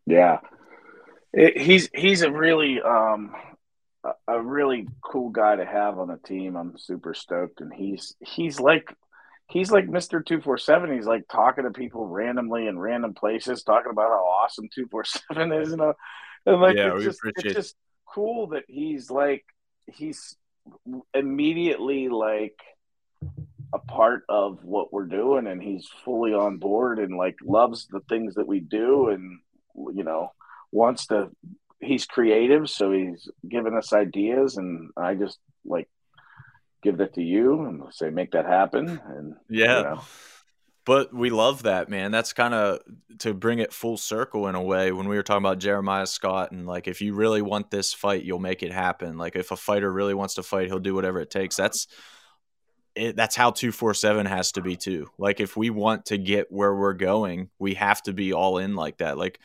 Yeah. It, he's he's a really um a really cool guy to have on the team. I'm super stoked and he's he's like he's like Mr. 247. He's like talking to people randomly in random places, talking about how awesome 247 is. And, uh, and like, yeah, it's, just, it's just cool that he's like, he's immediately like a part of what we're doing and he's fully on board and like loves the things that we do and you know wants to he's creative so he's giving us ideas and i just like give that to you and say make that happen and yeah you know. But we love that, man. That's kind of to bring it full circle in a way when we were talking about Jeremiah Scott and like if you really want this fight, you'll make it happen. Like if a fighter really wants to fight, he'll do whatever it takes. That's it, that's how 247 has to be too. Like if we want to get where we're going, we have to be all in like that. Like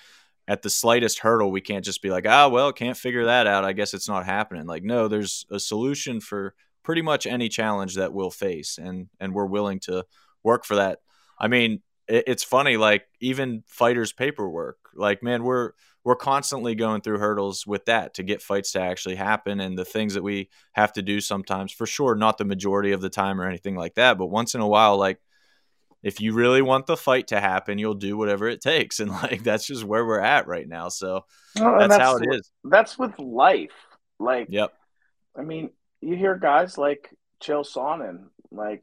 at the slightest hurdle, we can't just be like, "Ah, well, can't figure that out. I guess it's not happening." Like no, there's a solution for pretty much any challenge that we'll face and and we're willing to work for that I mean, it, it's funny, like even fighters' paperwork. Like, man, we're we're constantly going through hurdles with that to get fights to actually happen and the things that we have to do sometimes for sure not the majority of the time or anything like that but once in a while like if you really want the fight to happen you'll do whatever it takes and like that's just where we're at right now so oh, well, that's, that's, how it is that's with life like yep i mean you hear guys like Chael Sonnen like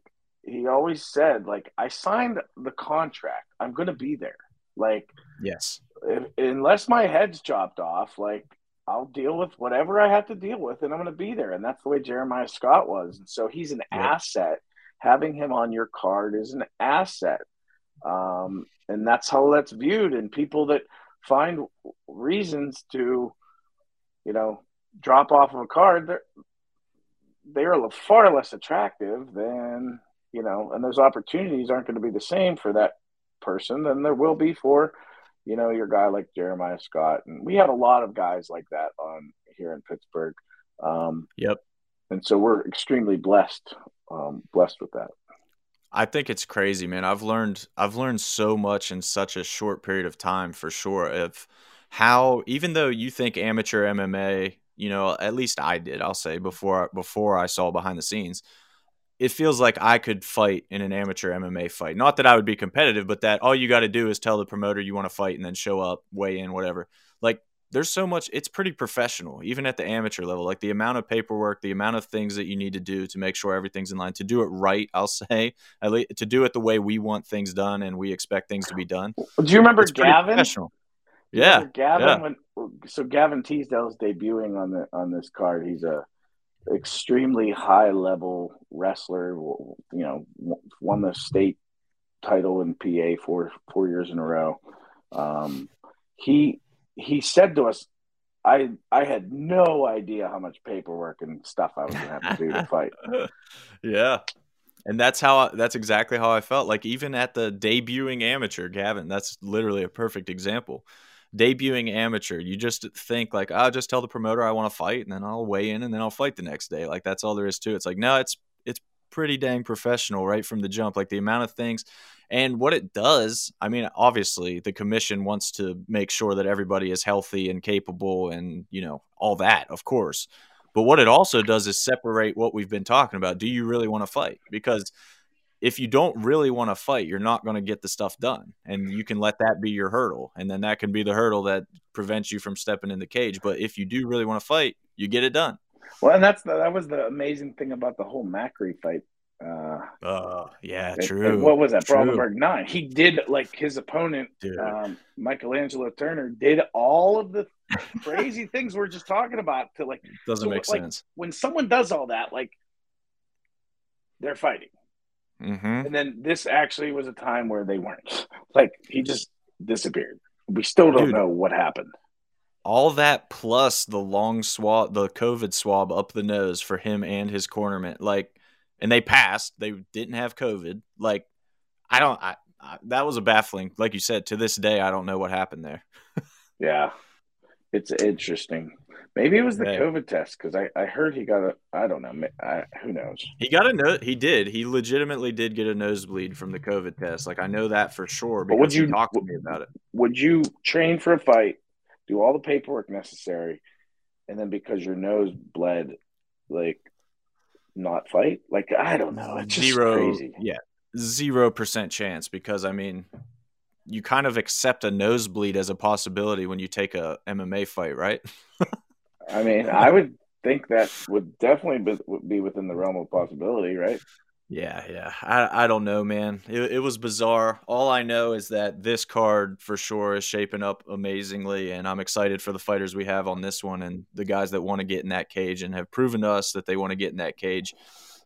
he always said like I signed the contract. I'm going to be there. Like yes. If, unless my head's chopped off, like I'll deal with whatever I have to deal with and I'm going to be there. And that's the way Jeremiah Scott was. And so he's an yep. asset. Having him on your card is an asset. Um, and that's how that's viewed. And people that find reasons to, you know, drop off of a card, they're, they're far less attractive than you know, and those opportunities aren't going to be the same for that person than there will be for, you know, your guy like Jeremiah Scott. And we have a lot of guys like that on here in Pittsburgh. Um, yep. And so we're extremely blessed, um, blessed with that. I think it's crazy, man. I've learned I've learned so much in such a short period of time for sure of how even though you think amateur MMA, you know, at least I did, I'll say before before I saw behind the scenes, it feels like I could fight in an amateur MMA fight. Not that I would be competitive, but that all you got to do is tell the promoter you want to fight and then show up, weigh in, whatever. Like there's so much it's pretty professional even at the amateur level like the amount of paperwork the amount of things that you need to do to make sure everything's in line to do it right i'll say at least to do it the way we want things done and we expect things to be done do you remember gavin yeah gavin yeah. when so gavin teasdale's debuting on the on this card he's a extremely high level wrestler. You know, won the state title in PA four four years in a row. Um, he he said to us, "I I had no idea how much paperwork and stuff I was to have to do to fight." yeah. And that's how that's exactly how I felt. Like even at the debuting amateur, Gavin, that's literally a perfect example debuting amateur, you just think like, I'll just tell the promoter I want to fight, and then I'll weigh in, and then I'll fight the next day. Like that's all there is to it. It's like no, it's it's pretty dang professional right from the jump. Like the amount of things and what it does. I mean, obviously the commission wants to make sure that everybody is healthy and capable, and you know all that, of course. But what it also does is separate what we've been talking about. Do you really want to fight? Because if you don't really want to fight, you're not going to get the stuff done. And you can let that be your hurdle. And then that can be the hurdle that prevents you from stepping in the cage. But if you do really want to fight, you get it done. Well, and that's the, that was the amazing thing about the whole Macri fight. Uh, oh yeah, and- true. and what was that? True. Brawl in the Burgh nine. He did like his opponent, um, Michelangelo Turner, did all of the crazy things we're just talking about to like Doesn't so, make like, sense. when someone does all that, like they're fighting. Hmm And then this actually was a time where they weren't. Like he just disappeared. We still don't Dude. know what happened. All that plus the long swab, the COVID swab up the nose for him and his cornerman. Like, and they passed. They didn't have COVID. Like, I don't. I, I, that was a baffling. Like you said, to this day, I don't know what happened there. Yeah, it's interesting. Maybe it was the Yeah. COVID test because I, I heard he got a. I don't know. I, who knows? He got a note. He did. He legitimately did get a nosebleed from the COVID test. Like I know that for sure But would he you- talked to me about it. Would you train for a fight, do all the paperwork necessary, and then because your nose bled, like not fight? Like I don't know. It's just zero. crazy. Yeah, zero percent chance because I mean, you kind of accept a nosebleed as a possibility when you take a MMA fight, right? I mean, I would think that would definitely be, within the realm of possibility, right? Yeah, yeah. I I don't know, man. It, it was bizarre. All I know is that this card for sure is shaping up amazingly, and I'm excited for the fighters we have on this one and the guys that want to get in that cage and have proven to us that they want to get in that cage.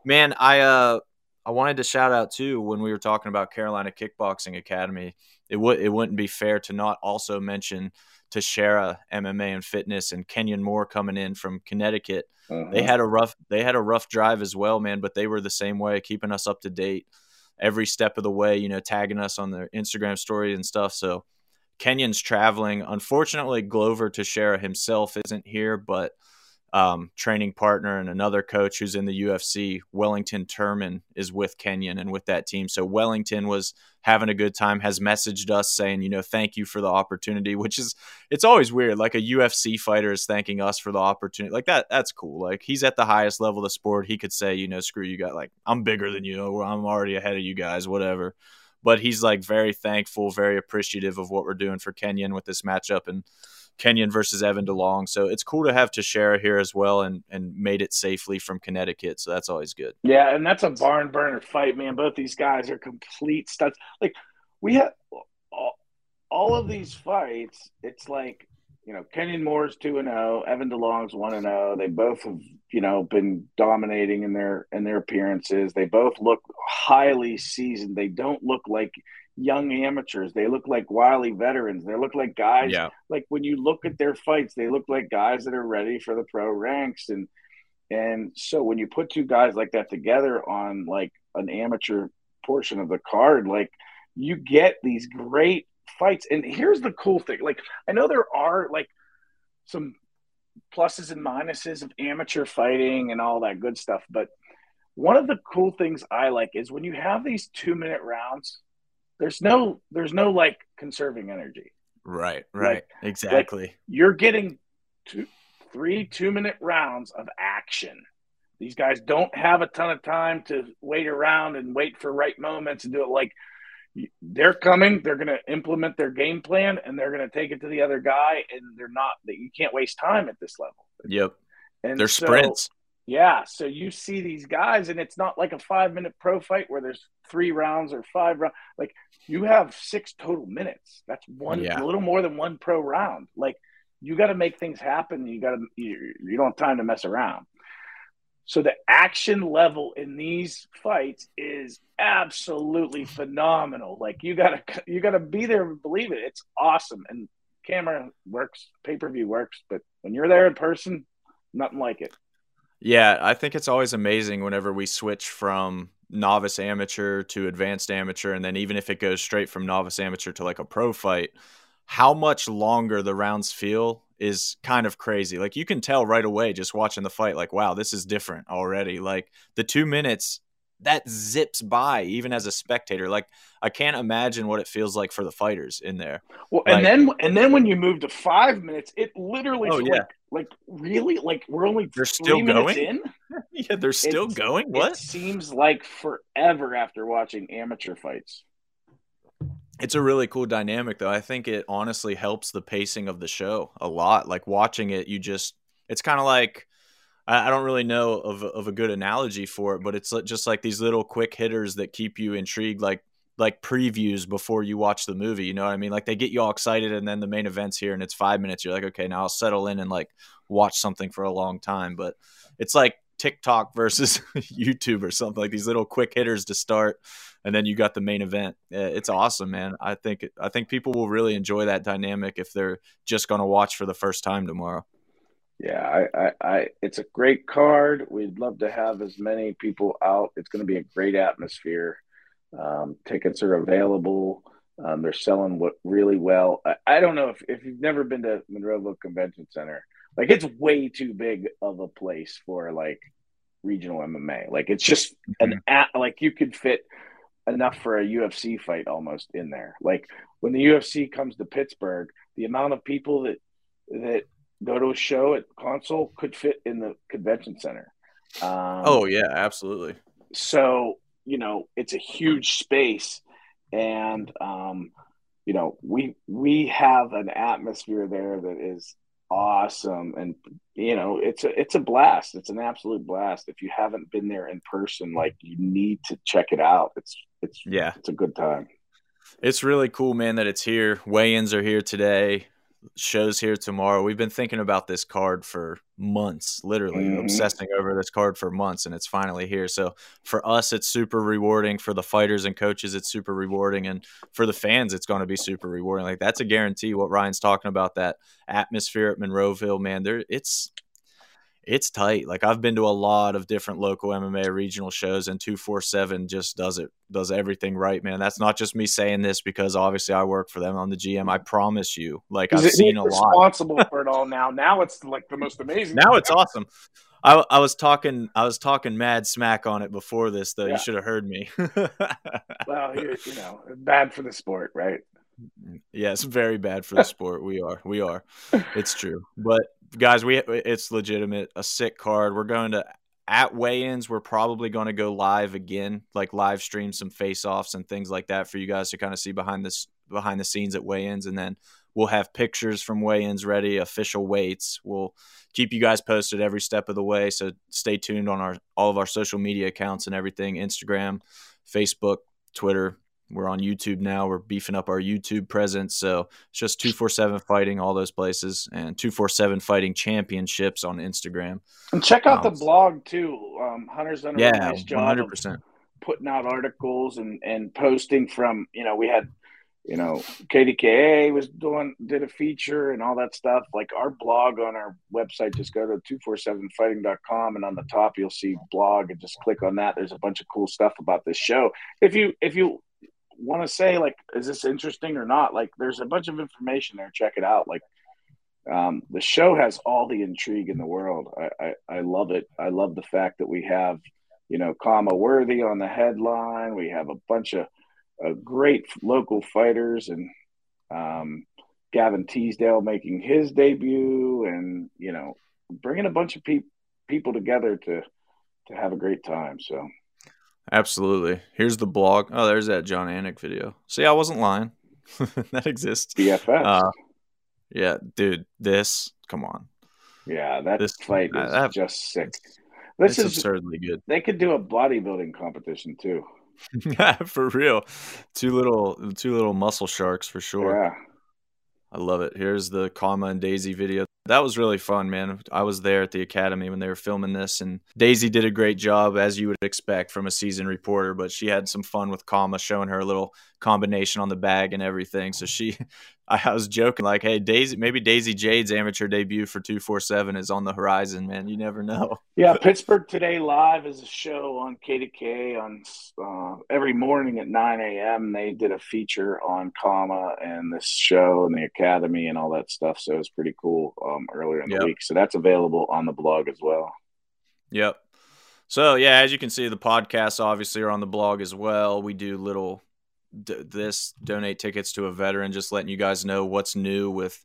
Man, I uh I wanted to shout out too when we were talking about Carolina Kickboxing Academy. It would it wouldn't be fair to not also mention Teixeira MMA and Fitness and Kenyon Moore coming in from Connecticut. Mhm. they had a rough they had a rough drive as well man but they were the same way keeping us up to date every step of the way you know tagging us on their instagram story and stuff. So kenyon's traveling. Unfortunately glover teixeira himself isn't here but um, training partner and another coach who's in the UFC, Wellington Turman, is with Kenyon and with that team. So Wellington was having a good time, has messaged us saying, you know, thank you for the opportunity, which is it's always weird. Like a UFC fighter is thanking us for the opportunity. Like that, that's cool. Like he's at the highest level of the sport. He could say, you know, screw you guys. Like I'm bigger than you. Or I'm already ahead of you guys. Whatever. But he's like very thankful, very appreciative of what we're doing for Kenyon with this matchup and Kenyon versus Evan DeLong. So it's cool to have Teixeira here as well and and made it safely from Connecticut. So that's always good. Yeah, and that's a barn burner fight, man. Both these guys are complete studs. Like we have all, all of these fights. It's like you know, Kenyon Moore's two and zero, Evan DeLong's one and zero. They both have you know been dominating in their in their appearances. They both look highly seasoned. They don't look like young amateurs. They look like wily veterans. They look like guys Yeah. like when you look at their fights, they look like guys that are ready for the pro ranks. And and so when you put two guys like that together on like an amateur portion of the card, like you get these great fights. And here's the cool thing: like I know there are like some pluses and minuses of amateur fighting and all that good stuff, but one of the cool things I like is when you have these two minute rounds. There's no, there's no like conserving energy Right. Right. Like- exactly. you're getting two, three two minute rounds of action. These guys don't have a ton of time to wait around and wait for right moments and do it. Like they're coming, they're going to implement their game plan and they're going to take it to the other guy. And they're not that you can't waste time at this level. yep. And They're so- sprints. Yeah, so you see these guys, and it's not like a five minute pro fight where there's three rounds or five rounds. Like you have six total minutes. That's one, Yeah. a little more than one pro round. Like you got to make things happen. You got to, you, you don't have time to mess around. So the action level in these fights is absolutely phenomenal. Like you gotta, you gotta be there and believe it. It's awesome, and camera works, pay per view works, but when you're there in person, nothing like it. Yeah, I think it's always amazing whenever we switch from novice amateur to advanced amateur, and then even if it goes straight from novice amateur to like a pro fight, how much longer the rounds feel is kind of crazy. Like you can tell right away just watching the fight, like, wow, this is different already. Like the two minutes that zips by even as a spectator. Like I can't imagine what it feels like for the fighters in there. Well, Like- and then and then when you move to five minutes, it literally Oh, yeah. like, like really like we're only They're three still minutes going? in. yeah, they're still It's- going. It What? seems like forever after watching amateur fights. It's a really cool dynamic, though. I think it honestly helps the pacing of the show a lot. Like watching it, you just, it's kind of like, I, I don't really know of of a good analogy for it, but it's just like these little quick hitters that keep you intrigued, like like previews before you watch the movie. You know what I mean? Like they get you all excited, and then the main event's here, and it's five minutes. You're like, okay, now I'll settle in and like watch something for a long time. But it's like TikTok versus YouTube or something like these little quick hitters to start, and then you got the main event. It's awesome, man. I think I think people will really enjoy that dynamic if they're just going to watch for the first time tomorrow. Yeah, I, I, I, it's a great card. We'd love to have as many people out. It's going to be a great atmosphere. Um, tickets are available. Um, they're selling what really well. I, I, don't know if, if you've never been to Monroeville Convention Center, like it's way too big of a place for like regional MMA. Like it's just an mm-hmm. at like you could fit enough for a UFC fight almost in there. Like when the UFC comes to Pittsburgh, the amount of people that that go to a show at Consol could fit in the convention center. Um, oh yeah, absolutely. So you know it's a huge space, and um, you know we we have an atmosphere there that is awesome and you know it's a it's a blast. It's an absolute blast. If you haven't been there in person like you need to check it out. It's it's yeah. it's a good time. It's really cool man that it's here. Weigh-ins are here today shows here tomorrow. We've been thinking about this card for months, literally mm-hmm. obsessing over this card for months, and it's finally here. So for us, it's super rewarding. For the fighters and coaches, it's super rewarding, and for the fans, it's going to be super rewarding. Like that's a guarantee. What Ryan's talking about that atmosphere at Monroeville, man, there it's it's tight. Like I've been to a lot of different local MMA regional shows, and two four seven just does it does everything right, man. That's not just me saying this because obviously I work for them on the GM. I promise you, like I've seen a lot. Responsible for it all now. Now it's like the most amazing. Now it's awesome. I, I was talking I was talking mad smack on it before this though. Yeah. You should have heard me. well, you, you know, bad for the sport, right? Yes, very bad for the sport. We are, we are. It's true, but guys, we it's legitimate. A sick card. We're going to at weigh-ins. We're probably going to go live again, like live stream some face-offs and things like that for you guys to kind of see behind this behind the scenes at weigh-ins, and then we'll have pictures from weigh-ins ready, official weights. We'll keep you guys posted every step of the way. So stay tuned on our all of our social media accounts and everything: Instagram, Facebook, Twitter, we're on YouTube now. We're beefing up our YouTube presence. So it's just 247 Fighting, all those places, and 247 Fighting Championships on Instagram. And check out um, the blog too. Um, Hunter's done a yeah, nice job 100%. putting out articles and, and posting from, you know, we had, you know, KDKA was doing, did a feature and all that stuff. Like our blog on our website, just go to 247fighting.com and on the top, you'll see blog and just click on that. There's a bunch of cool stuff about this show. If you, if you, want to say like is this interesting or not? Like there's a bunch of information there. Check it out. Like um, the show has all the intrigue in the world. I, I, I love it. I love the fact that we have you know Khama Worthy on the headline. We have a bunch of uh, great local fighters and um, gavin teasdale making his debut and you know bringing a bunch of pe- people together to to have a great time. So Absolutely. Here's the blog. Oh, there's that Jon Anik video. See, I wasn't lying. that exists. BFF. Uh, yeah, dude. This. Come on. Yeah, that this fight is that, just sick. This is absurdly good. They could do a bodybuilding competition too. Yeah, for real. Two little, two little muscle sharks for sure. Yeah. I love it. Here's the Khama and Daisy video. That was really fun, man. I was there at the academy when they were filming this, and Daisy did a great job, as you would expect from a seasoned reporter. But she had some fun with Khama, showing her a little combination on the bag and everything. So she I was joking like, "Hey, Daisy, maybe Daisy Jade's amateur debut for two four seven is on the horizon, man. You never know." Yeah, Pittsburgh Today Live is a show on KDK on uh, every morning at nine a.m. They did a feature on Khama and this show and the academy and all that stuff. So it was pretty cool um, earlier in the yep. week. So that's available on the blog as well. Yep. So yeah, as you can see, the podcasts obviously are on the blog as well. We do little d- this donate tickets to a veteran, just letting you guys know what's new with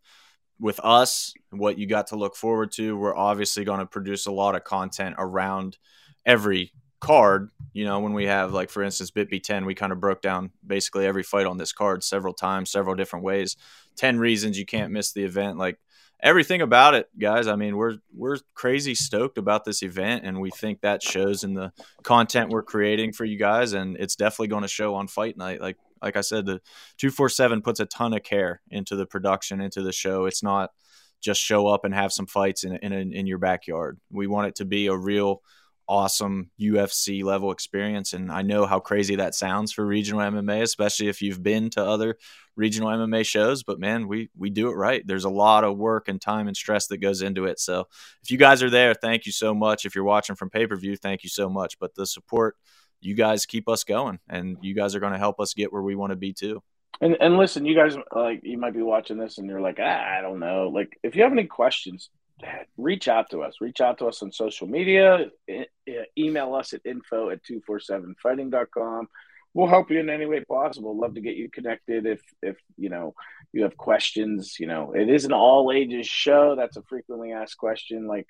with us, what you got to look forward to. We're obviously going to produce a lot of content around every card. You know, when we have like for instance BitB 10, we kind of broke down basically every fight on this card several times, several different ways. 10 reasons you can't miss the event like everything about it, guys. I mean, we're we're crazy stoked about this event, and we think that shows in the content we're creating for you guys, and it's definitely going to show on fight night. Like like I said, the two four seven puts a ton of care into the production, into the show. It's not just show up and have some fights in in, in your backyard. We want it to be a real awesome UFC level experience. And I know how crazy that sounds for regional MMA, especially if you've been to other regional MMA shows. But man, we we do it right. There's a lot of work and time and stress that goes into it. So if you guys are there, thank you so much. If you're watching from pay per view, thank you so much. But the support, you guys keep us going, and you guys are going to help us get where we want to be too. And and listen, you guys like you might be watching this and you're like, ah, I don't know. Like if you have any questions, reach out to us. Reach out to us on social media. Email us at info at 247fighting.com. We'll help you in any way possible. Love to get you connected if if you know you have questions. You know, it is an all ages show. That's a frequently asked question. Like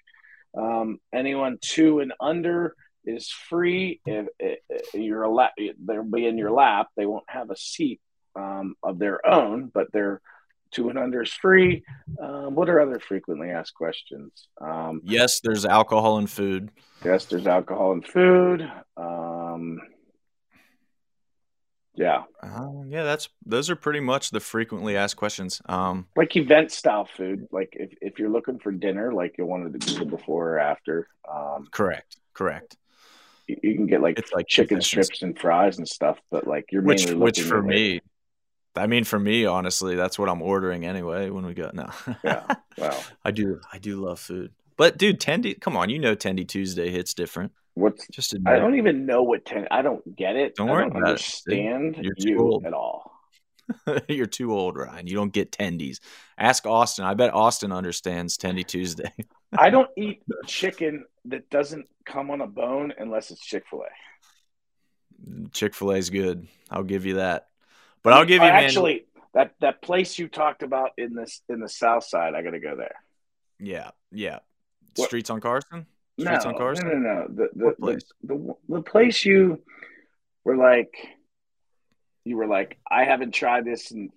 um, anyone two and under is free. If, if, you're a lap, they'll be in your lap. They won't have a seat um, of their own, but they're two and under is free. Um, what are other frequently asked questions? Um, yes, there's alcohol and food. Yes, there's alcohol and food. Um, yeah. Uh, yeah, that's those are pretty much the frequently asked questions. Um, like event style food. Like if, if you're looking for dinner, like you wanted to do before or after. Um, correct. Correct. You, can get like, It's like chicken strips and fries and stuff, but like you're which mainly which looking for me i mean for me honestly that's what i'm ordering anyway when we go no Yeah. Wow. i do i do love food but dude tendy come on you know tendy tuesday hits different What's just I don't even know what ten. I don't get it. Don't I worry don't about it, understand You're too you old. at all. you're too old ryan you don't get tendies ask austin i bet austin understands tendy tuesday I don't eat chicken that doesn't come on a bone unless it's Chick Fil A. chick-fil-a is good i'll give you that but i'll give you man, actually that that place you talked about in this in the South Side. I got to go there. yeah yeah What- streets on carson No, on no, carson no, no. The the, the place? the the place you were like, you were like, I haven't tried this and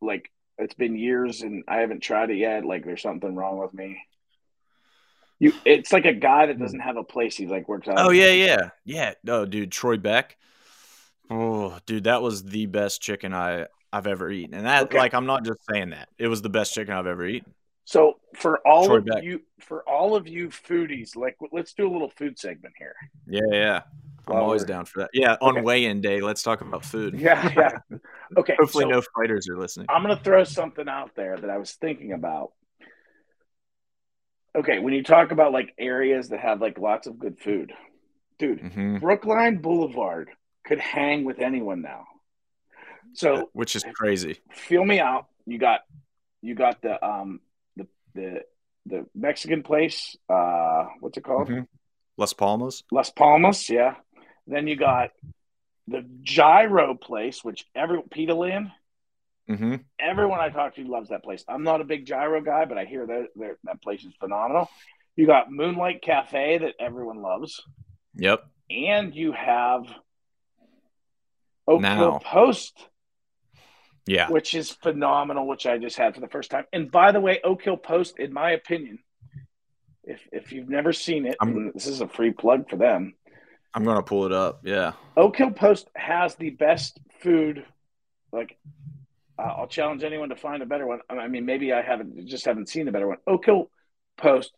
like it's been years and I haven't tried it yet. Like there's something wrong with me. You, it's like a guy that hmm. doesn't have a place. He's like works out. Oh yeah, yeah, yeah. No, dude, Troy Beck. Oh, dude, that was the best chicken I I've ever eaten, and that Okay. like I'm not just saying that. It was the best chicken I've ever eaten. So for all Troy of Beck. you, for all of you foodies, like let's do a little food segment here. Yeah, yeah. I'm Well, always down for that. Yeah, on Okay. weigh-in day, let's talk about food. Yeah, yeah. Okay. Hopefully, so no fighters are listening. I'm gonna throw something out there that I was thinking about. Okay, when you talk about like areas that have like lots of good food, dude, hmm Brookline Boulevard could hang with anyone now. So Which is crazy. feel me out. You got you got the um the the the Mexican place. Uh, what's it called? Mhm. Las Palmas. Las Palmas, yeah. Then you got the Gyro place, which every Peter Lynn, hmm everyone I talk to loves that place. I'm not a big gyro guy, but I hear that, that place is phenomenal. You got Moonlight Cafe that everyone loves, Yep. and you have Oak Now. Hill Post, Yeah. which is phenomenal, which I just had for the first time. And by the way, Oak Hill Post, in my opinion, if if you've never seen it, this is a free plug for them. I'm gonna pull it up. Yeah. Oak Hill Post has the best food. Like, I'll challenge anyone to find a better one. I mean, maybe I haven't just haven't seen a better one. Oak Hill Post,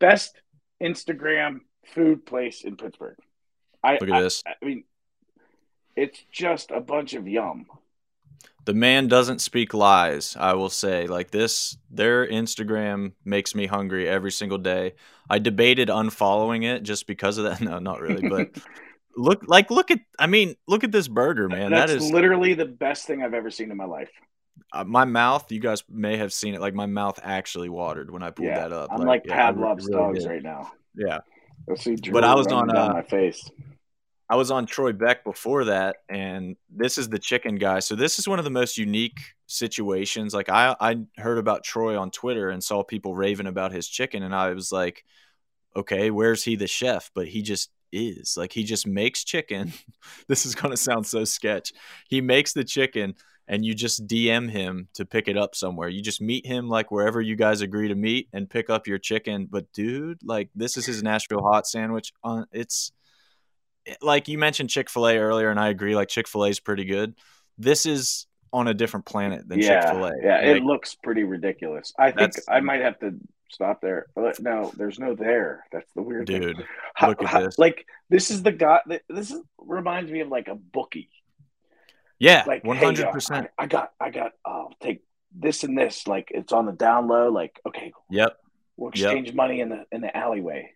best Instagram food place in Pittsburgh. I, Look at I, this. I mean, it's just a bunch of yum. the man doesn't speak lies i will say like this their instagram makes me hungry every single day i debated unfollowing it just because of that no not really but look like look at i mean look at this burger man That's that is literally the best thing I've ever seen in my life. uh, my mouth you guys may have seen it like my mouth actually watered when i pulled yeah, that up I'm like, yeah, I Pavlov's really dogs did. right now. yeah Let's see, But I was on, uh, my face. I was on Troy Beck before that, and this is the chicken guy. So this is one of the most unique situations. Like I, I heard about Troy on Twitter and saw people raving about his chicken, and I was like, okay, where's he the chef? But he just is. Like he just makes chicken. this is gonna sound so sketch. He makes the chicken, and you just DM him to pick it up somewhere. You just meet him like wherever you guys agree to meet and pick up your chicken. But dude, like this is his Nashville hot sandwich. On it's Eh, like you mentioned Chick Fil A earlier, and I agree. Like Chick Fil A is pretty good. This is on a different planet than yeah, Chick Fil A. Yeah, like, it looks pretty ridiculous. I think I might have to stop there. No, there's no there. That's the weird thing. dude. How- look at how- this. Like this is the guy. This is reminds me of like a bookie. Yeah, Like one hundred percent. I, got. I got. I'll take this and this. Like it's on the down low. Like okay, Yep. we'll Yep. exchange money in the in the alleyway.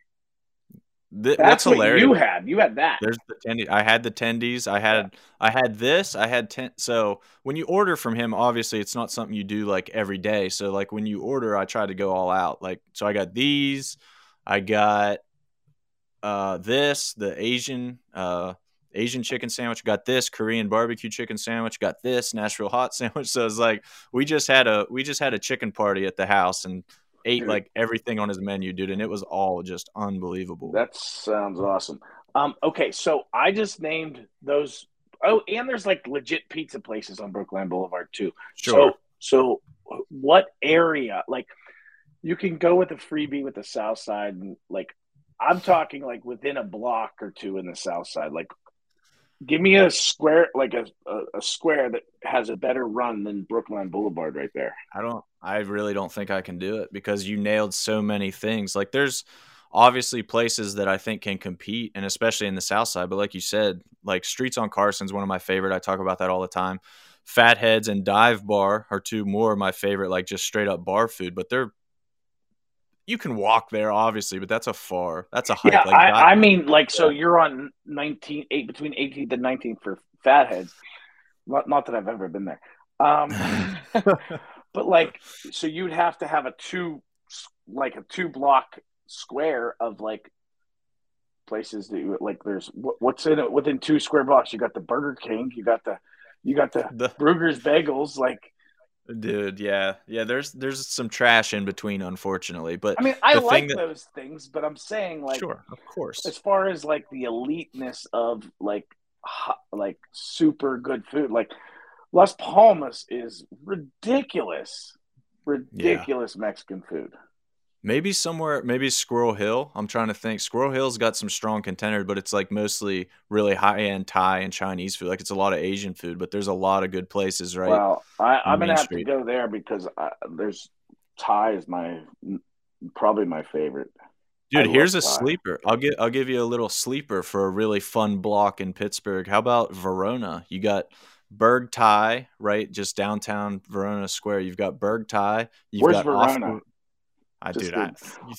Th- That's what hilarious? you had. You had that. There's the tendy. I had the tendies. I had I had this. I had ten. So when you order from him, obviously it's not something you do like every day. So like when you order, I try to go all out. Like so, I got these. I got uh this the Asian uh Asian chicken sandwich. Got this Korean barbecue chicken sandwich. Got this Nashville hot sandwich. So it's like we just had a we just had a chicken party at the house and ate Dude. like everything on his menu, dude, and it was all just unbelievable. That sounds awesome. Um, okay, so I just named those. Oh, and there's like legit pizza places on Brookline Boulevard too. sure. So, so what area? Like, you can go with a freebie with the South Side, and like, I'm talking like within a block or two in the South Side. Like, give me a square, like a, a, a square that has a better run than Brookline Boulevard right there. I don't I really don't think I can do it because you nailed so many things. Like there's obviously places that I think can compete and especially in the south side, but like you said, like Streets on Carson's one of my favorite. I talk about that all the time. Fatheads and Dive Bar are two more of my favorite like just straight up bar food, but they're you can walk there obviously, but that's a far. That's a hike. Yeah, like I, I mean, like, so you're on 19, eight, between 18th and 19th for fatheads. Not, not that I've ever been there. Um, but like, so you'd have to have a two, like a two block square of like places that you like. There's what- what's in it within two square blocks. You got the Burger King. You got the, you got the the Bruegger's Bagels. Like, dude, yeah. Yeah, there's there's some trash in between unfortunately, but I mean, I like thing that- those things, but I'm saying like, sure, of course. as far as like the eliteness of like hot, like super good food like las palmas is ridiculous ridiculous mexican food Maybe somewhere, maybe Squirrel Hill. I'm trying to think. Squirrel Hill's got some strong contenders, but it's like mostly really high end Thai and Chinese food. Like it's a lot of Asian food, but there's a lot of good places, right? well I, i'm gonna have Street. to go there because I, there's thai is my probably my favorite Dude, love here's a Thai. sleeper. I'll give I'll give you a little sleeper for a really fun block in Pittsburgh. How about Verona? You got Berg Thai, right? Just downtown Verona Square. You've got Berg Thai. You've Where's got Verona? I Just dude, the-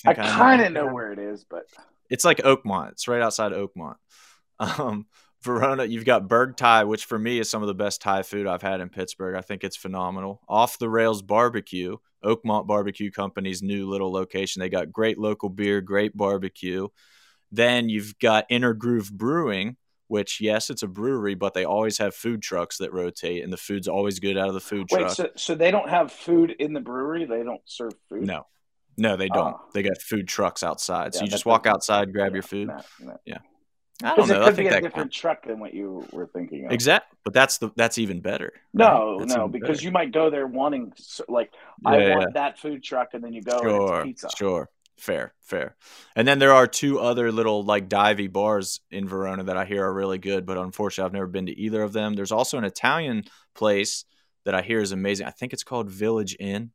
I, i kind of know where it is but It's like Oakmont. It's right outside Oakmont. Um, Verona, you've got Berg Thai, which for me is some of the best Thai food I've had in Pittsburgh. I think it's phenomenal. Off the Rails Barbecue, Oakmont Barbecue Company's new little location. They got great local beer, great barbecue. Then you've got Inner Groove Brewing, which yes, it's a brewery, but they always have food trucks that rotate, and the food's always good out of the food wait truck. so, so they don't have food in the brewery they don't serve food no, no, they don't. Oh. They got food trucks outside, so Yeah, you just walk outside, grab Yeah, your food. no, no. I don't Because it know. I think be a that different truck than what you were thinking of. Exact, but that's the that's even better. No, right? No, because better. you might go there wanting like I Yeah, want that food truck, and then you go and sure, it's pizza. sure, fair, fair. And then there are two other little like divey bars in Verona that I hear are really good, but unfortunately I've never been to either of them. There's also an Italian place that I hear is amazing. I think it's called Village Inn.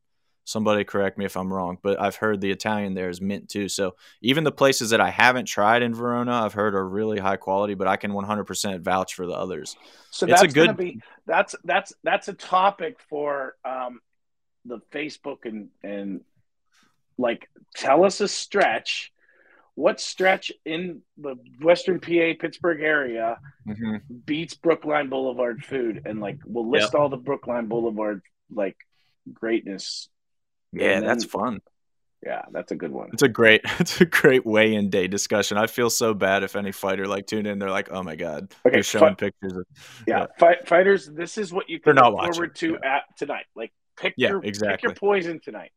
Somebody correct me if I'm wrong, but I've heard the Italian there is mint too. So even the places that I haven't tried in Verona, I've heard are really high quality, but I can 100% vouch for the others. So It's a that's gonna good- be that's that's that's a topic for um the Facebook and and like tell us a stretch. What stretch in the Western PA Pittsburgh area beats Brookline Boulevard food? And like we'll list all the Brookline Boulevard like greatness. Yeah, And that's fun. Yeah, that's a good one. It's a great, it's a great weigh-in day discussion. I feel so bad if any fighter like tuned in, they're like, "Oh my god, Okay, you're showing fi- pictures of." yeah, Fight, fighters. This is what you can not look forward watching, to at tonight. Like pick Yeah, your pick exactly. your poison tonight.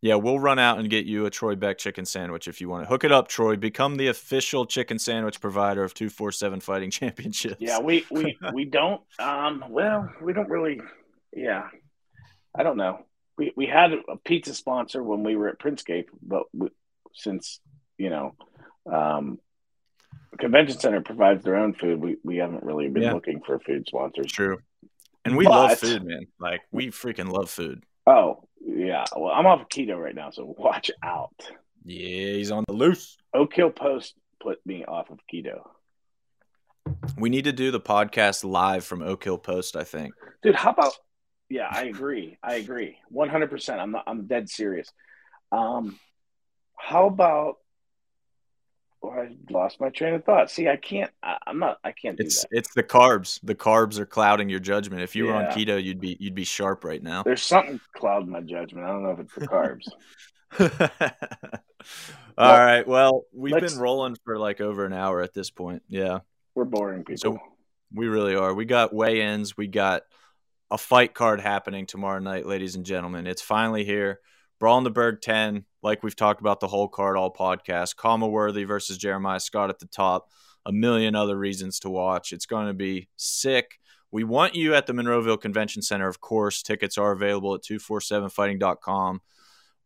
Yeah, we'll run out and get you a Troy Beck chicken sandwich if you want to. Hook it up, Troy. Become the official chicken sandwich provider of two four seven Fighting Championships. Yeah, we we we don't. Um, well, we don't really yeah, I don't know. We we had a pizza sponsor when we were at Printscape, but we, since you know, um, convention center provides their own food, we we haven't really been Yeah. looking for food sponsors. True. And we But- love food, man. Like we freaking love food. Oh yeah, well I'm off keto right now, so watch out. Yeah, he's on the loose. Oak Hill Post put me off of keto. We need to do the podcast live from Oak Hill Post, I think. Dude, how about? Yeah, I agree. I agree. One hundred percent. I'm not. I'm dead serious. Um, how about? Well, I lost my train of thought. See, I can't. I, I'm not. I can't do It's that. it's the carbs. The carbs are clouding your judgment. If you were on keto, you'd be you'd be sharp right now. There's something clouding my judgment. I don't know if it's the carbs. All right. Well, we've been rolling for like over an hour at this point. Yeah. We're boring people. So- We really are. We got weigh-ins. We got a fight card happening tomorrow night, ladies and gentlemen. It's finally here. Brawl in the Burgh 10, like we've talked about the whole card all podcast. Khama Worthy versus Jeremiah Scott at the top. A million other reasons to watch. It's going to be sick. We want you at the Monroeville Convention Center, of course. Tickets are available at 247fighting.com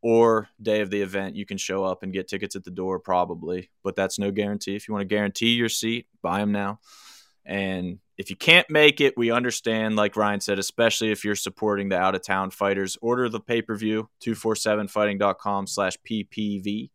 or day of the event. You can show up and get tickets at the door, probably, but that's no guarantee. If you want to guarantee your seat, buy them now. And if you can't make it, we understand, like Ryan said, especially if you're supporting the out of town fighters, order the pay per view, 247fighting.com slash PPV.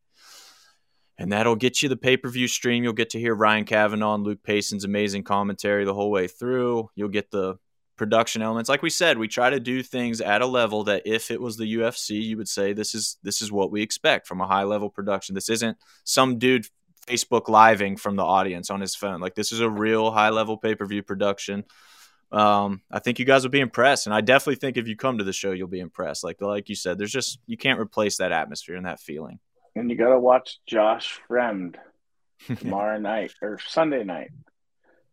And that'll get you the pay per view stream. You'll get to hear Ryan Kavanaugh and Luke Payson's amazing commentary the whole way through. You'll get the production elements. Like we said, we try to do things at a level that if it was the UFC, you would say this is this is what we expect from a high level production. This isn't some dude Facebook living from the audience on his phone. Like this is a real high level pay per view production. Um, I think you guys will be impressed, and I definitely think if you come to the show, you'll be impressed. Like like you said, there's just you can't replace that atmosphere and that feeling. and you got to watch Josh Fremd tomorrow night or Sunday night.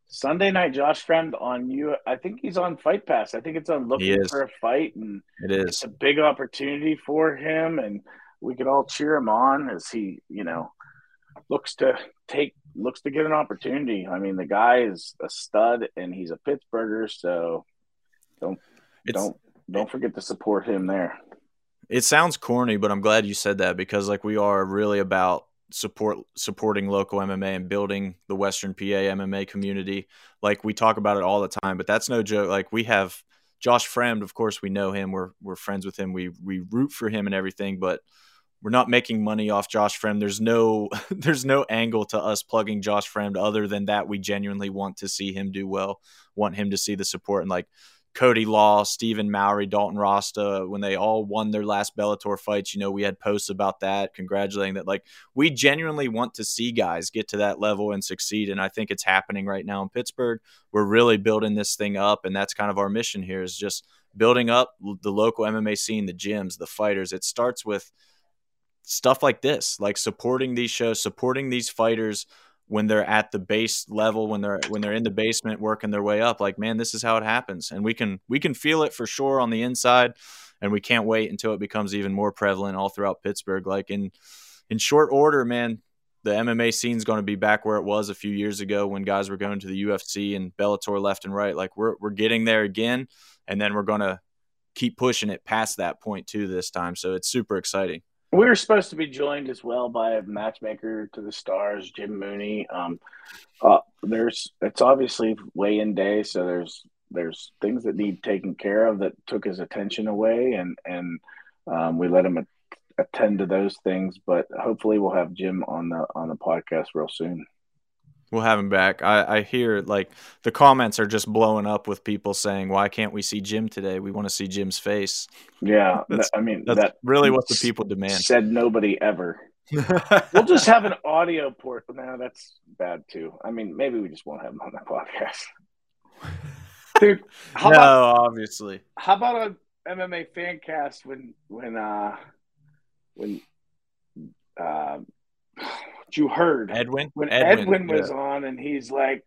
Sunday night, Josh Fremd on you. I think he's on Fight Pass. I think it's on looking for a fight, and It is. it's a big opportunity for him. And we could all cheer him on as he, you know, looks to take looks to get an opportunity. I mean, the guy is a stud, and he's a Pittsburgher, so don't It's, don't don't forget to support him there. it sounds corny, but I'm glad you said that because like we are really about support supporting local MMA and building the Western PA MMA community. Like we talk about it all the time, but that's no joke. Like we have Josh Fremd, of course we know him. We're we're friends with him. We we root for him and everything, but we're not making money off Josh Fremd. There's no there's no angle to us plugging Josh Fremd other than that we genuinely want to see him do well, want him to see the support and like Cody Law, Stephen Mowry, Dalton Rosta, when they all won their last Bellator fights, you know, we had posts about that, congratulating that. Like, we genuinely want to see guys get to that level and succeed. And I think it's happening right now in Pittsburgh. We're really building this thing up. And that's kind of our mission here is just building up the local MMA scene, the gyms, the fighters. It starts with stuff like this, like supporting these shows, supporting these fighters when they're at the base level when they're when they're in the basement working their way up like man this is how it happens. And we can we can feel it for sure on the inside and we can't wait until it becomes even more prevalent all throughout Pittsburgh. Like in in short order man the MMA scene is going to be back where it was a few years ago when guys were going to the UFC and Bellator left and right. Like we're we're getting there again and then we're going to keep pushing it past that point too this time. So it's super exciting We were supposed to be joined as well by a matchmaker to the stars, Jim Mooney. Um, uh, there's it's obviously weigh-in day, so there's there's things that need taken care of that took his attention away, and and um, we let him attend to those things. But hopefully, we'll have Jim on the on the podcast real soon. We'll have him back. I, I hear like the comments are just blowing up with people saying, "Why can't we see Jim today? We want to see Jim's face." Yeah, That's- I mean That's that really what the people demand. said nobody ever. We'll just have an audio port. No, that's bad too. I mean, maybe we just won't have him on the podcast. Dude, how no, about obviously. how about a MMA fan cast when when uh when uh you heard Edwin. when Edwin, Edwin, was on and he's like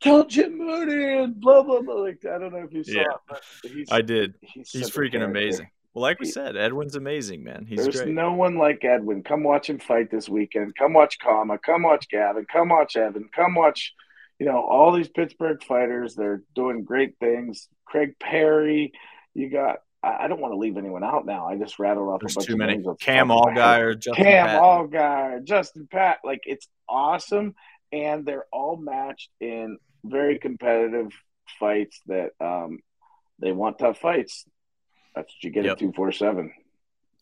"Tell Jim Mooney and blah blah blah like I don't know if you saw Yeah. it, but he's I did. he's, He's freaking amazing. Well, like we said, Edwin's amazing, man. He's There's great. no one like Edwin. Come watch him fight this weekend. Come watch Khama. Come watch Gavin. Come watch Evan. Come watch, you know, all these Pittsburgh fighters. They're doing great things. Craig Perry, You got I, don't want to leave anyone out now. I just rattled off There's a bunch too of many. Of Cam Allgaier, Justin Cam Patton. Allgaier, Justin Pat. Like it's awesome, and they're all matched in very competitive fights that um, they want tough fights. That's what you get yep. at two four seven.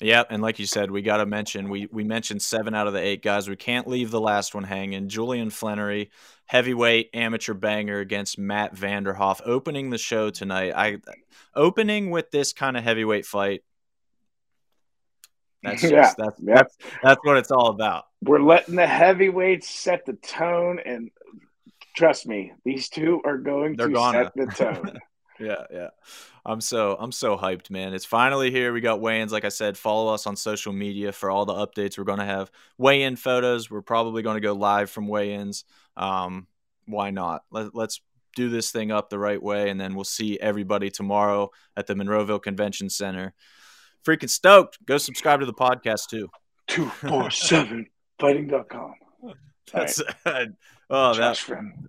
Yeah, and like you said, we got to mention we we mentioned seven out of the eight guys. We can't leave the last one hanging. Julian Flannery, heavyweight amateur banger against Matt Vanderhoff, opening the show tonight. I opening with this kind of heavyweight fight. That's just yeah, that's, yeah. that's that's what it's all about. We're letting the heavyweights set the tone, and trust me, these two are going They're to set the tone. yeah, yeah. I'm so I'm so hyped, man. It's finally here. We got weigh-ins. Like I said, follow us on social media for all the updates. We're gonna have weigh-in photos. We're probably gonna go live from weigh-ins. Um, why not? Let, let's do this thing up the right way, and then we'll see everybody tomorrow at the Monroeville Convention Center. Freaking stoked! Go subscribe to the podcast too. Two four seven fighting.com. That's right. oh that friend.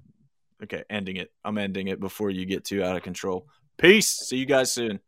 Okay, ending it. I'm ending it before you get too out of control. Peace. See you guys soon.